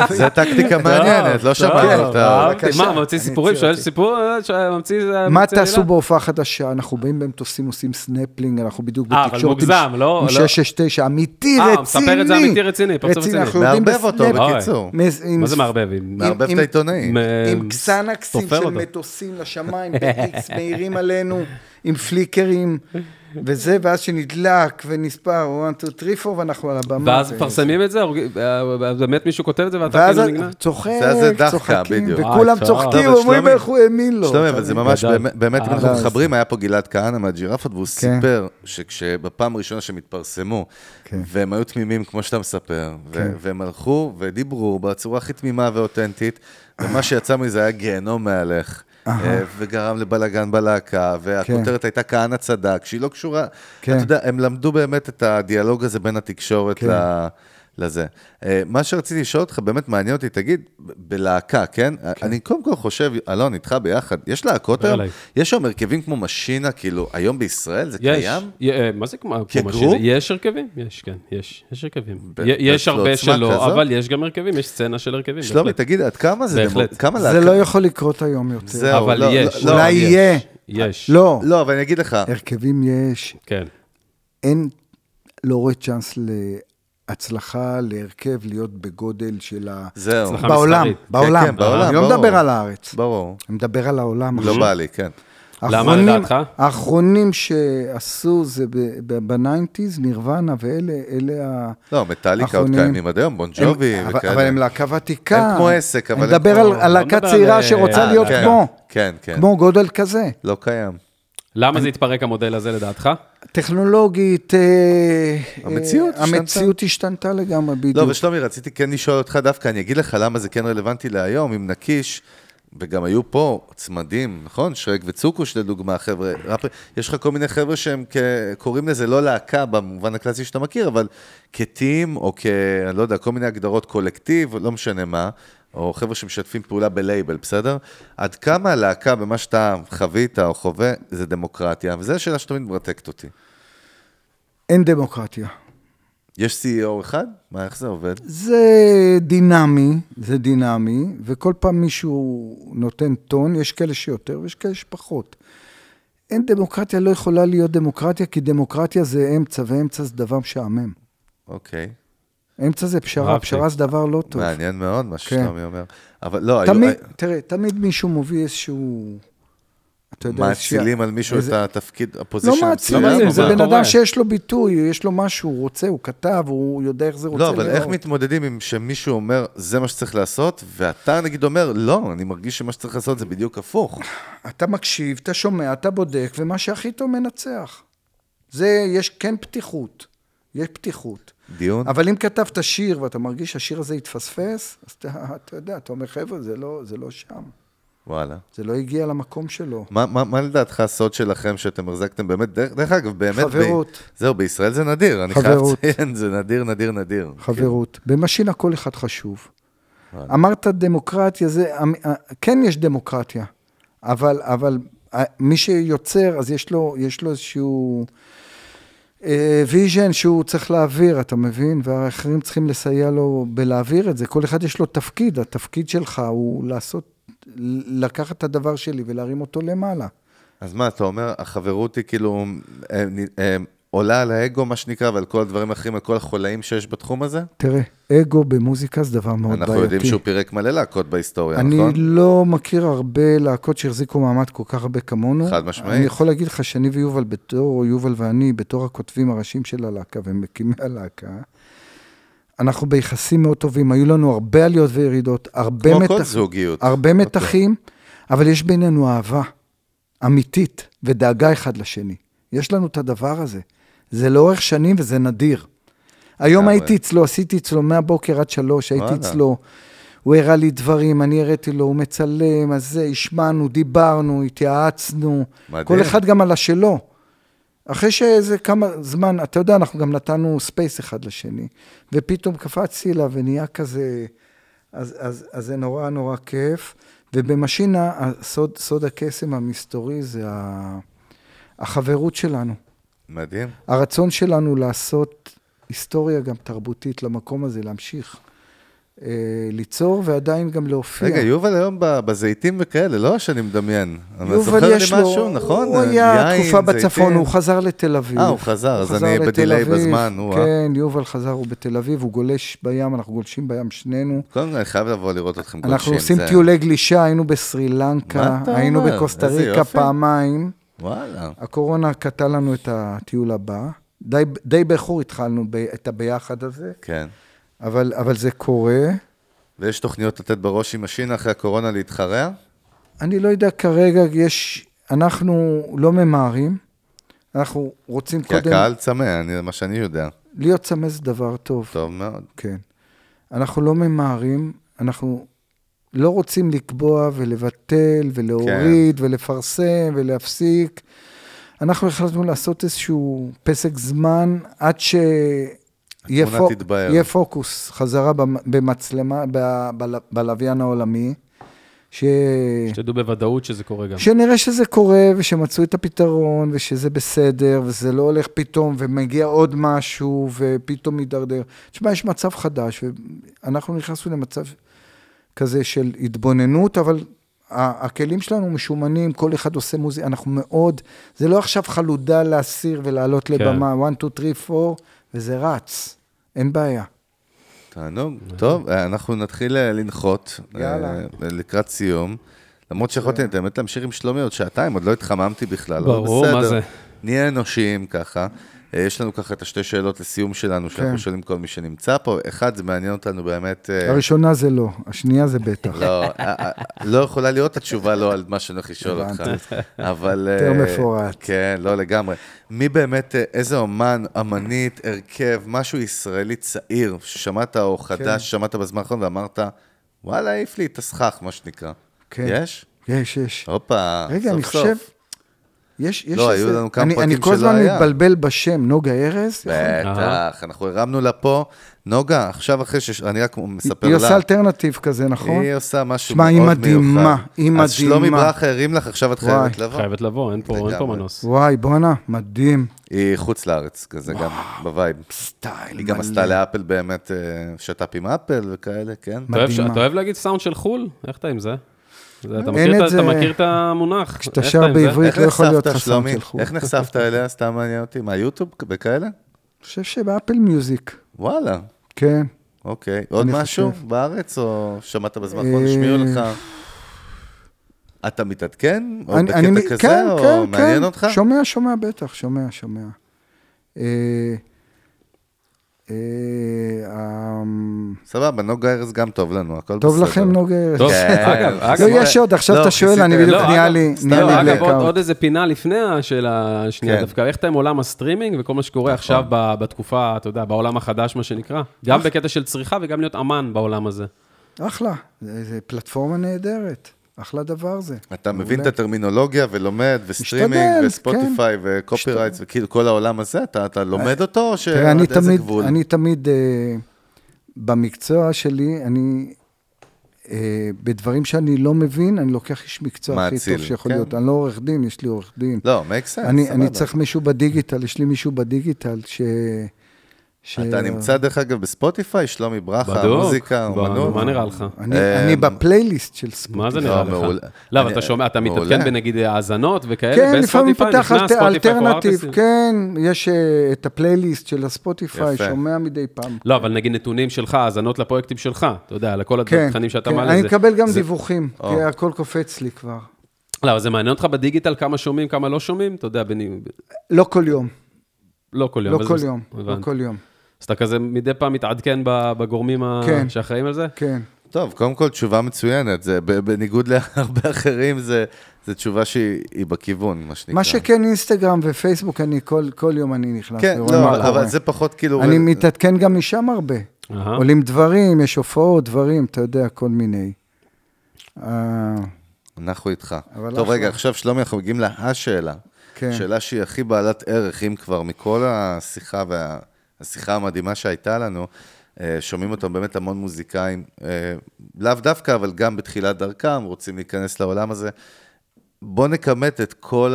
זה טקטיקה מעניינת, לא שמעתי טוב, אותה. אהבתי. בבקשה. מה, ממציא סיפורים? שואל. סיפור, אה, ממציא... מה תעשו? בהופעה חדשה? אנחנו באים במטוסים, עושים סנפלינג, אנחנו בדיוק אה, אבל בתקשורת עם מוגזם, לא- עם לא- 669, אמיתי, אה, רציני. הוא מספר את זה אמיתי, רציני, פרצוף רציני. אנחנו יודעים מערבב אותו, בקיצור. מה זה מערבב? מערבב את העיתונאי. עם- קסנקסים של. מטוסים לשמיים, ב-X <laughs> מאירים עלינו, עם פליקרים, וזה, ואז שנדלק ונספר, 1, 2, 3, 4, ואנחנו על הבמה. ואז מפרסמים את זה? אה, באמת מישהו כותב את זה ואתה ואז כאילו נגנב? צוחק, זה- זה דחקה, צוחקים. וכולם צוחקים, אומרים איך הוא האמין לו. שלומי, אתה אבל זה? ממש. באמת, אם אה, אנחנו אז- מחברים, היה פה גלעד כהנא מהג'ירפות, והוא כן. סיפר שכשבפעם הראשונה שהם התפרסמו, כן. והם היו תמימים, כמו שאתה מספר, כן. והם הלכו ודיברו בצורה הכי תמימה ואותנטית, ומה שיצא מזה היה גיהנום מהלך. אה, וגרם לבלאגן בלהקה, והכותרת הייתה כהנא צדק, שהיא לא קשורה, כן. אתה יודע, הם למדו באמת את הדיאלוג הזה בין התקשורת כן. ל... לזה. אה, מה שרציתי לשאול אותך, באמת מעניין אותי, תגיד, בלהקה, כן? אני קודם כל חושב, אלון, איתך ביחד, יש להקות היום? יש היום הרכבים כמו משינה, כאילו, היום בישראל זה יש. קיים? י- אה, מה זה כמו? משינה? יש הרכבים? יש, כן, יש. יש הרכבים. ב- יש הרבה שלא, כזאת? אבל יש גם הרכבים, יש סצנה של הרכבים. שלומי, בהחלט. תגיד, עד כמה זה... בהחלט. דמו- כמה זה להקה? לא יכול לקרות היום יותר. זהו, אבל לא, יש. לא, אולי יש. יהיה. יש. לא, לא, אבל אני אגיד לך, הרכבים יש. כן. אין, לא רואה צ'אנס להצלחה להרכב להיות בגודל של ה... זהו. הצלחה בעולם, מסחרית. בעולם. כן, בעולם, אני לא ברור. מדבר על הארץ, ברור. אני מדבר על העולם. לא בא לי, כן. למה, האחרונים- לדעתך? האחרונים שעשו זה בניינטיז, נירוונה, ואלה אלה ה... לא, מטאליקה עוד. קיימים עד היום, בון ג'ובי הם- אבל- וכאלה. אבל הם להקה ותיקה. הם כמו עסק, אבל אני הם מדבר על- על לא להקה צעירה על, שרוצה אה, להיות כן, כמו, כן, כן. כמו גודל כזה. לא קיים. למה זה התפרק המודל הזה לדעתך? טכנולוגית, אה, המציאות אה, השתנתה. המציאות השתנתה לגמרי, בדיוק. לא, ושלומי, רציתי כן לשאול אותך דווקא, אני אגיד לך למה זה כן רלוונטי להיום, אם נקיש, וגם היו פה צמדים, נכון? שרק וצוקוש לדוגמה, חבר'ה, יש לך כל מיני חבר'ה שהם כ... קוראים לזה לא להקה במובן הקלאסי שאתה מכיר, אבל כטים, או כ... אני לא יודע, כל מיני הגדרות קולקטיב, לא משנה מה, או חבר'ה שמשתפים פעולה בלייבל, בסדר? עד כמה הלהקה במה שאתה חווית או חווה, זה דמוקרטיה, וזו השאלה שתמיד מרתקת אותי. אין דמוקרטיה. יש CEO אחד? מה, איך זה עובד? זה דינמי, זה דינמי, וכל פעם מישהו נותן טון, יש כאלה שיותר ויש כאלה שפחות. אין דמוקרטיה, לא יכולה להיות דמוקרטיה, כי דמוקרטיה זה אמצע, ואמצע זה דבר משעמם. אוקיי. אמצע זה פשרה, אהבתי. פשרה זה דבר לא טוב. מעניין מאוד מה כן. ששלומי אומר. אבל לא, היו... תמיד, תראה, תמיד מישהו מביא איזשהו... אתה יודע, מאצילים על מישהו את איזה- התפקיד, הפוזיישן. לא מאצילים, זה אבל- בן? אדם שיש לו ביטוי, יש לו משהו, הוא רוצה, הוא כתב, הוא יודע איך זה רוצה לא, אבל איך להיות. מתמודדים עם שמישהו אומר, זה מה שצריך לעשות, ואתה נגיד אומר, לא, אני מרגיש שמה שצריך לעשות זה בדיוק הפוך. אתה מקשיב, אתה שומע, אתה בודק, ומה שהכי טוב מנצח. זה, יש כן פתיחות. יש פתיחות. דיון? אבל אם כתבת שיר ואתה מרגיש שהשיר הזה התפספס, אז אתה, אתה יודע, אתה אומר, חבר'ה, זה לא, זה לא שם. וואלה. זה לא הגיע למקום שלו. מה, מה, מה לדעתך הסוד שלכם שאתם החזקתם באמת, דרך, דרך אגב, באמת... חברות. ב... זהו, בישראל זה נדיר, אני חברות. חייב לציין, זה נדיר, נדיר, נדיר. חברות. במשינה כל אחד חשוב. אמרת דמוקרטיה, זה, אמ, כן יש דמוקרטיה, אבל, אבל אה, מי שיוצר, אז יש לו, יש לו איזשהו vision שהוא צריך להעביר, אתה מבין? והאחרים צריכים לסייע לו בלהעביר את זה. כל אחד יש לו תפקיד, התפקיד שלך הוא לעשות, לקחת את הדבר שלי ולהרים אותו למעלה. אז מה, אתה אומר, החברות היא כאילו אה, אה, עולה על האגו, מה שנקרא, ועל כל הדברים האחרים, על כל החולאים שיש בתחום הזה? תראה, אגו במוזיקה זה דבר מאוד בעייתי. אנחנו יודעים שהוא פירק מלא להקות בהיסטוריה, אני נכון? לא מכיר הרבה להקות שהחזיקו מעמד כל כך הרבה כמונו. חד משמעית. אני יכול להגיד לך שאני ויובל בתור, יובל ואני, בתור הכותבים הראשיים של הלהקה ומקימי הלהקה, אנחנו ביחסים מאוד טובים, היו לנו הרבה עליות וירידות, הרבה, כמו כל מתח... זוגיות. הרבה אוקיי. מתחים, אבל יש בינינו אהבה אמיתית ודאגה אחד לשני. יש לנו את הדבר הזה. זה לאורך שנים וזה נדיר. היום לגמרי. הייתי אצלו, עשיתי אצלו מהבוקר עד שלוש, הייתי וואלה. אצלו. הוא הראה לי דברים, אני הראיתי לו, הוא מצלם, אז זה, השמענו, דיברנו, התייעצנו. מדהים. כל אחד גם על השלו. אחרי שאיזה כמה זמן, אתה יודע, אנחנו גם נתנו space אחד לשני, ופתאום קפצתי אליו ונהיה כזה, אז, אז, אז זה נורא נורא כיף. ובמשינה, הסוד, סוד הקסם המסתורי זה החברות שלנו. מדהים. הרצון שלנו לעשות היסטוריה גם תרבותית למקום הזה, להמשיך אה, ליצור ועדיין גם להופיע. רגע, יובל היום בזיתים וכאלה, לא שאני מדמיין. יובל יש לו, משהו, נכון? הוא היה יין, תקופה בצפון, זיתים. הוא חזר לתל אביב. אה, הוא חזר, אז חזר אני בדיליי. בזמן, הוא, אה? כן, יובל חזר, הוא בתל אביב, הוא גולש בים, אנחנו גולשים בים שנינו. קודם כל, אני חייב לבוא לראות אתכם גולשים. אנחנו עושים זה- טיולי גלישה, היינו בסרי לנקה, היינו? בקוסטה ריקה. פעמיים. וואלה. הקורונה קטעה לנו את הטיול הבא. די, די באיחור התחלנו ב, את הביחד הזה, כן. אבל, אבל זה קורה. ויש תוכניות לתת בראש עם השינה אחרי הקורונה להתחרע? אני לא יודע, כרגע יש, אנחנו לא ממהרים, אנחנו רוצים כי קודם, הקהל צמא, אני- מה שאני יודע. להיות צמא זה דבר טוב. טוב מאוד. כן. אנחנו לא ממהרים, אנחנו לא רוצים לקבוע ולבטל ולהוריד כן. ולפרסם ולהפסיק. אנחנו החלטנו לעשות איזשהו פסק זמן עד שיהיה. יהיה פוקוס חזרה במ- במצלמה, ב- בל- בלוויין העולמי. ש... שתדעו בוודאות שזה קורה גם. שנראה שזה קורה ושמצאו את הפתרון ושזה בסדר וזה לא הולך פתאום ומגיע עוד משהו ופתאום מידרדר. תשמע, יש מצב חדש ואנחנו נכנסנו למצב כזה של התבוננות, אבל הכלים שלנו משומנים, כל אחד עושה מוזיקה, אנחנו מאוד, זה לא עכשיו חלודה להסיר ולעלות כן. לבמה, 1, 2, 3, 4, וזה רץ, אין בעיה. תענוג. טוב, אה, אנחנו נתחיל אה, לנחות. יאללה. אה, לקראת סיום. למרות שיכולתי באמת להמשיך עם שלומי עוד שעתיים, עוד לא התחממתי בכלל. ברור, מה. זה? נהיה אנושיים ככה. אה, יש לנו ככה את השתי שאלות לסיום שלנו, שאנחנו כן. שואלים כל מי שנמצא פה. אחד, זה מעניין אותנו באמת... אה, הראשונה זה לא, השנייה זה בטח. לא, אה, לא יכולה להיות התשובה לא על מה שאני הולך לשאול אותך. אבל... יותר מפורט. כן, לא לגמרי. מי באמת, איזה אומן, אמנית, הרכב, משהו ישראלי צעיר, ששמעת או כן. חדש, ששמעת בזמן האחרון ואמרת, וואלה, העיף לי את הסכך, מה שנקרא. כן. יש? יש, יש. הופה, רגע, אני סוף סוף. חושב, יש, יש לא, איזה... היו לנו כמה אני, פרקים אני כל שלא הזמן היה. מתבלבל בשם, נוגה ארז? בטח, אנחנו הרמנו לה פה. נוגה, עכשיו אחרי ש... אני רק מספר היא לה. עושה alternative כזה, נכון? היא עושה משהו שמע, מאוד היא מיוחד. מדהימה, היא אז שלומי מדהימה. ברכה הרים לך, עכשיו את. חייבת לבוא. חייבת לבוא, אין פה, אין פה לגמרי. מנוס. וואי, בואנה, מדהים. היא חוץ לארץ, כזה גם ב vibe. style היא גם. עשתה לאפל באמת אה, שת"פ עם אפל וכאלה, כן? מדהימה. אתה אוהב להגיד סאונד של חו"ל? איך אתה עם זה? אתה אין מכיר את זה. אתה מכיר את המונח? כשאתה שר? בעברית- לא יכול להיות שלומי? של חו"ל. איך נחשפת אליה? סתם מעניין אותי. מה, יוטיוב וכאלה? אני חושב שבאפל מיוזיק, וואלה, כן. אוקיי. עוד אני משהו חושב. בארץ, או שמעת בזמן האחרון, אה, השמיעו לך? אתה מתעדכן? או אני- אני- בקטע כזה, כן, או כן, מעניין כן. אותך? שומע, שומע, בטח, שומע, שומע. אה, אמ, סבבה, נוגה ארז גם טוב לנו, הכל בסדר. טוב לכם, נוגה ארז? טוב, כן. אגב, לא, אגב, יש עוד, עכשיו לא, אתה שואל, אני בדיוק לא, נהיה לי, אגב, עוד, איזה פינה לפני השאלה השנייה כן. דווקא, איך אתה עם עולם הסטרימינג וכל מה שקורה עכשיו ב- בתקופה, אתה יודע, בעולם החדש, מה שנקרא? גם בקטע של צריכה וגם להיות אמן בעולם הזה. אחלה, זה פלטפורמה נהדרת, אחלה דבר זה. אתה מבין מעולה. את הטרמינולוגיה ולומד, וסטרימינג, משתדל, וספוטיפיי, ו copyrights, וכאילו כל העולם הזה, אתה אתה לומד אותו, או שעד איזה תמיד, גבול? אני תמיד, אה, במקצוע שלי, אני, אה, בדברים שאני לא מבין, אני לוקח איש מקצוע הכי טוב שיכול כן. להיות. אני לא עורך דין, יש לי עורך דין. לא, make sense, אני, אני סבבה. צריך מישהו בדיגיטל, יש לי מישהו בדיגיטל ש... ש... אתה נמצא, דרך אגב, בספוטיפיי, שלומי ברכה, בדיוק. מוזיקה, אומנות. מה נראה לך? אני, אני בפלייליסט של ספוטיפיי. מה זה לא, נראה לך? מעולה. לא, אבל אני- אתה שומע, אתה. מתעדכן בנגיד האזנות וכאלה? כן, לפעמים פותח אלטרנטיב. כן, יש אה, את הפלייליסט של הספוטיפיי. שומע מדי פעם. לא, אבל נגיד נתונים שלך, האזנות לפרויקטים שלך, אתה יודע, לכל כן, התכנים שאתה כן, מעלה. אני זה- מקבל גם זה- דיווחים, כי. הכל קופץ לי כבר. לא, אבל זה מעניין אותך בדיגיטל כמה שומעים, כמה לא שומעים? אתה יודע, בני- לא כל יום, לא כל יום. לא אבל כל יום, לא. כל יום, אז אתה כזה מדי פעם מתעדכן ב- בגורמים כן. שאחראים על זה? כן. טוב, קודם כל, תשובה מצוינת. זה, ב- בניגוד להרבה <laughs> אחרים, זה, זה תשובה שהיא היא בכיוון, מה שנקרא. מה שכן, אינסטגרם ופייסבוק, אני כל, כל יום אני נכנס כן, לא, אבל, קורה. אבל זה פחות כאילו... אני מתעדכן גם משם הרבה. אהה. עולים דברים, יש הופעות, דברים, אתה יודע, כל מיני. אה, אנחנו איתך. טוב, אחלה. רגע, עכשיו, שלומי, אנחנו מגיעים להשאלה. כן. שאלה שהיא הכי בעלת ערך, אם כבר, מכל השיחה והשיחה המדהימה שהייתה לנו, אה, שומעים אותם באמת המון מוזיקאים, אה, לאו דווקא, אבל גם בתחילת דרכם, רוצים להיכנס לעולם הזה. בוא נכמת את כל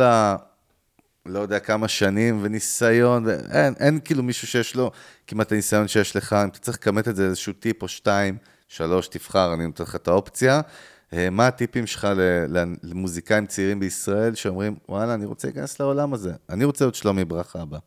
לא יודע כמה שנים וניסיון, ואין אין כאילו מישהו שיש לו כמעט הניסיון שיש לך, אם אתה צריך לכמת את זה איזשהו טיפ או שתיים, שלוש, תבחר, אני נותן לך את האופציה. אה, מה הטיפים שלך למוזיקאים צעירים בישראל שאומרים, וואלה, אני רוצה להיכנס לעולם הזה, אני רוצה להיות שלומי ברכה הבא.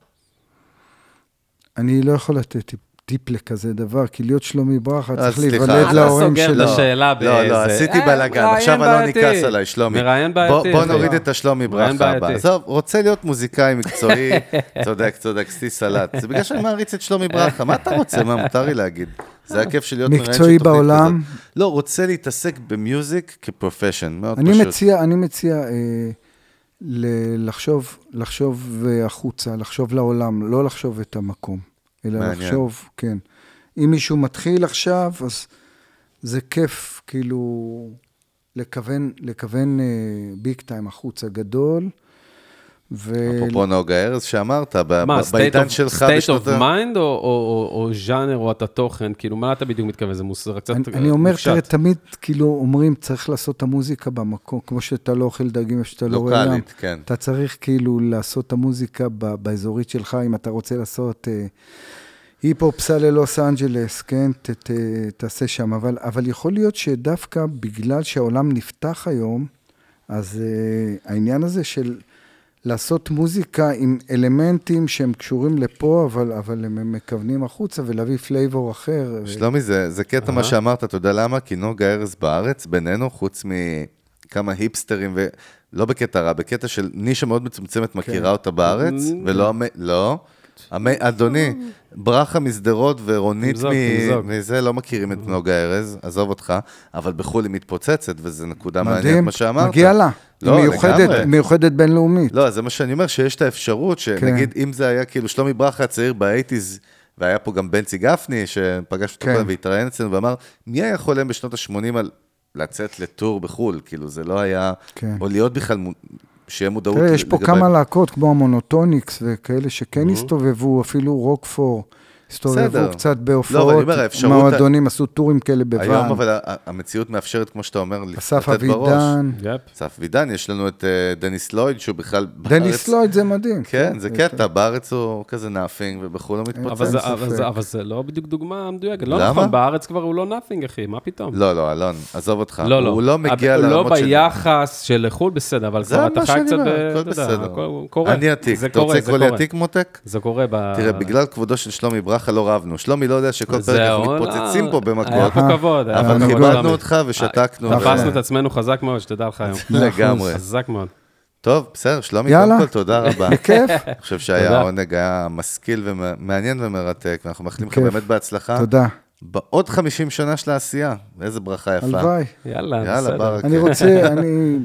אני לא יכול לתת טיפ, טיפ לכזה דבר, כי להיות שלומי ברכה, אז צריך סליחה. להיוולד אתה להורים סוגר שלו. את השאלה לא, לא, באיזה- עשיתי אה, בלאגן, עכשיו אלון בעייתי. יכעס עליי, שלומי. מראיין בעייתי. בוא. נוריד את השלומי ברכה הבא. עזוב, רוצה להיות מוזיקאי מקצועי, <laughs> צודק, צודק, סטי סלט. זה בגלל שאני מעריץ את שלומי ברכה, מה אתה רוצה? מה, מותר לי להגיד. זה הכיף של להיות מראיין של מקצועי תוכנית בעולם. כזאת. לא, רוצה להתעסק במיוזיק כפרופשן, מאוד אני פשוט. מציע, אני מציע אה, ל- לחשוב, לחשוב החוצה, לחשוב לעולם, לא לחשוב את המקום, אלא מעניין. לחשוב, כן. אם מישהו מתחיל עכשיו, אז זה כיף, כאילו, לכוון, לכוון אה, ביג טיים החוצה גדול, ו... אפרופו נוגה ארז שאמרת, מה, state בעידן of- שלך state בשנות of ה... mind או- או- או או ז'אנר או אתה תוכן? כאילו, מה אתה בדיוק מתכוון? זה מוסר קצת אני, אני אומר, מופשט. תראה, תמיד כאילו אומרים, צריך לעשות את המוזיקה במקום, כמו שאתה לא אוכל דגים איפה שאתה לא רואה ים. לוקאלית, כן. אתה צריך כאילו לעשות את המוזיקה ב- באזורית שלך, אם אתה רוצה לעשות אה, היפ-הופ סע ללוס אנג'לס, כן? ת, ת, תעשה שם. אבל, אבל יכול להיות שדווקא בגלל שהעולם נפתח היום, אז אה, העניין הזה של לעשות מוזיקה עם אלמנטים שהם קשורים לפה, אבל, אבל הם מכוונים החוצה, ולהביא flavor אחר. שלומי, זה, זה קטע מה שאמרת, אתה יודע למה? כי נוגה ארז בארץ, בינינו, חוץ מכמה היפסטרים, ולא בקטע רע, בקטע של נישה מאוד מצומצמת מכירה אותה בארץ, ולא, המ... לא. אדוני, ברכה משדרות ורונית תמזוג, מ... תמזוג. מזה לא מכירים את נוגה ארז, עזוב אותך, אבל בחו"ל היא מתפוצצת, וזו נקודה מעניינת מדהים, מה שאמרת. מגיע לה. לא, מיוחדת, לגמרי. מיוחדת בינלאומית. לא, זה מה שאני אומר, שיש את האפשרות, כן. שנגיד, אם זה היה כאילו שלומי ברכה הצעיר באייטיז, והיה פה גם בנצי גפני, שפגש אותו כן. קודם והתראיין אצלנו, ואמר, מי היה חולם בשנות ה-80 על לצאת לטור בחו"ל? כאילו, זה לא היה, כן. או להיות בכלל, שיהיה מודעות תראה, יש פה כמה להקות כמו המונוטוניקס וכאלה שכן הסתובבו, אפילו רוקפור. הסתובבו קצת לא, אבל בהופעות, האפשרות- מועדונים, עשו טורים כאלה היום, בוואן. אבל ה- המציאות מאפשרת, כמו שאתה אומר, אסף לתת בראש. אבידן, yep. אסף אבידן, יש לנו את אה, דניס לויד, שהוא בכלל דניס לויד זה מדהים. כן, זה קטע, בארץ הוא כזה nothing, ובחו"ל הוא מתפוצץ. אבל זה- אבל אבל לא בדיוק דוגמה מדויקת. לא למה? נכון, בארץ כבר הוא לא nothing, אחי, מה פתאום? לא, לא, אלון, עזוב אותך. לא, לא. הוא לא מגיע אבל לרמות לא של... ביחס של לחו"ל, בסדר, אבל כבר אתה חי קצת, הכל אתה יודע, בסדר. קורה. אני עתיק, זה אתה קורה, רוצה זה לקרוא לי קורה. עתיק מותק? זה קורה ב... תראה, בגלל כבודו של שלומי ברכה לא רבנו. שלומי לא יודע שכל פרק אנחנו מתפוצצים לא, פה היה במכות, פה כבוד, היה פה אבל כבוד, כיבדנו שלומי. אותך ושתקנו. תפסנו את עצמנו חזק מאוד, שתדע לך היום. <laughs> לגמרי. חזק מאוד. טוב, בסדר, שלומי, יאללה. קודם כל תודה רבה. <laughs> בכיף. אני חושב שהיה. עונג, היה משכיל ומעניין ומרתק, ואנחנו מאחלים לך. באמת בהצלחה. תודה. בעוד 50 שנה של העשייה, איזה ברכה יפה. הלוואי. יאללה, יאללה, בסדר. ברכה. אני רוצה, אני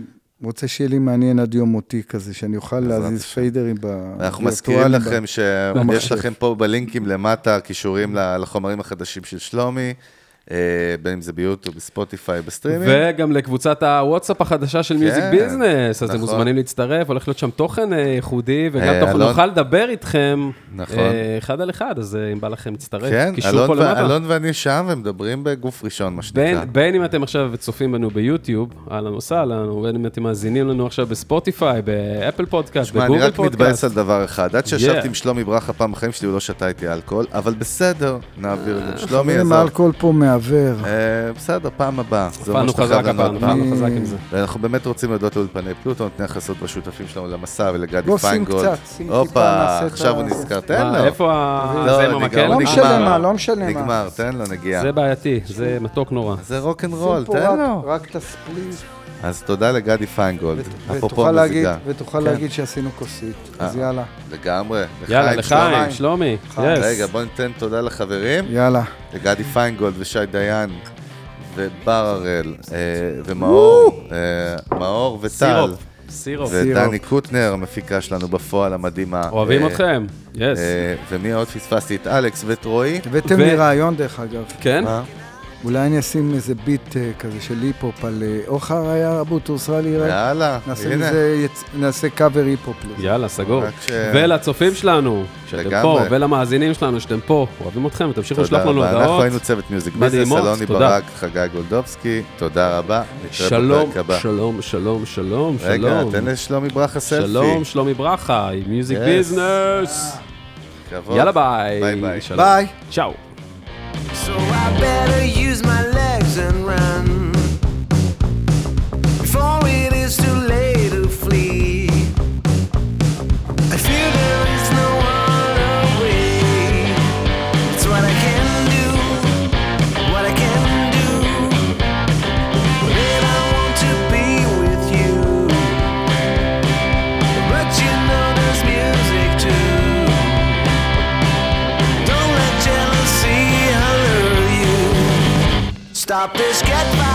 רוצה שיהיה לי מעניין עד יום מותי כזה, שאני אוכל להזיז פיידרים ב... אנחנו מזכירים לכם שיש במחשב. לכם פה בלינקים למטה קישורים לחומרים החדשים של שלומי, בין אם זה ביוטיוב, בספוטיפיי, בסטרימינג. וגם לקבוצת הוואטסאפ החדשה של מיוזיק כן, ביזנס, אז אתם נכון. מוזמנים להצטרף, הולך להיות שם תוכן אה, ייחודי, וגם אה, תוכן- אלון- נוכל לדבר איתכם נכון. אה, אחד על אחד, אז אה, אם בא לכם להצטרף, כן, קישור אלון פה ו- למטה. אלון ואני שם ומדברים בגוף ראשון, מה שנקרא. בין, בין אם אתם עכשיו צופים בנו ביוטיוב, אהלן וסהלן, ובין אם אתם מאזינים לנו עכשיו בספוטיפיי, באפל פודקאסט, שמע, אני בגוגל רק מתבאס פודקאסט. על דבר אחד. עד שישבתי Yeah. עם שלומי ברכה פעם בחיים שלי, הוא לא שתה איתי אלכוהול, אבל בסדר, נעביר את. שלומי, פה. אה, בסדר, פעם הבאה. פעלנו שאתה חזק הפעם, פעם. פעלנו חזק עם זה. ואנחנו באמת רוצים להודות לאולפני פלוטו, נותני החסות והשותפים שלנו למסע ולגדי לא, שים פיינגולד. קצת, שים טיפה, הופה, עכשיו הוא נזכר, תן מה, לו. איפה ה... לא, זה עם המקל? לא. משנה מה, לא משנה מה. נגמר, תן לו נגיעה. זה בעייתי, זה מתוק נורא. זה רוק אנד רול, שים פה תן לו. רק את ה split, אז תודה לגדי פיינגולד. אפרופו מזיגה. ותוכל כן. להגיד שעשינו כוסית. אז אה. יאללה, לגמרי. יאללה, לחיים, שלומי. רגע, בוא ניתן תודה לחברים. יאללה. לגדי פיינגולד ושי דיין ובר הראל אה, ומאור, אה, מאור וטל. סירופ. ודני קוטנר, המפיקה שלנו בפועל המדהימה. אוהבים אתכם, yes. ומי עוד פספסתי? את אלכס ואת רועי. הבאתם לי רעיון, דרך אגב. כן? אולי אני אשים איזה ביט אה, כזה של היפ-הופ על אה, אוחר היה אבו תורסלי. יאללה, נעשה הנה. מזה, יצ- נעשה קאבר היפ-הופ. יאללה, סגור. רק ש- ולצופים שלנו, שאתם. פה, ולמאזינים שלנו, שאתם פה, אוהבים אתכם, ותמשיכו לשלוח לנו רבה. אנחנו הודעות. היינו צוות מיוזיק ביזנס, אלוני תודה. ברק, חגי גולדובסקי, תודה רבה. שלום. שלום, שלום, שלום, רגע. תן לשלומי ברכה סלפי. שלום, שלומי ברכה, מיוזיק. ביזנס. יאללה ביי. ביי ביי. ביי. צ'או. Better use my legs and run stop this. get back.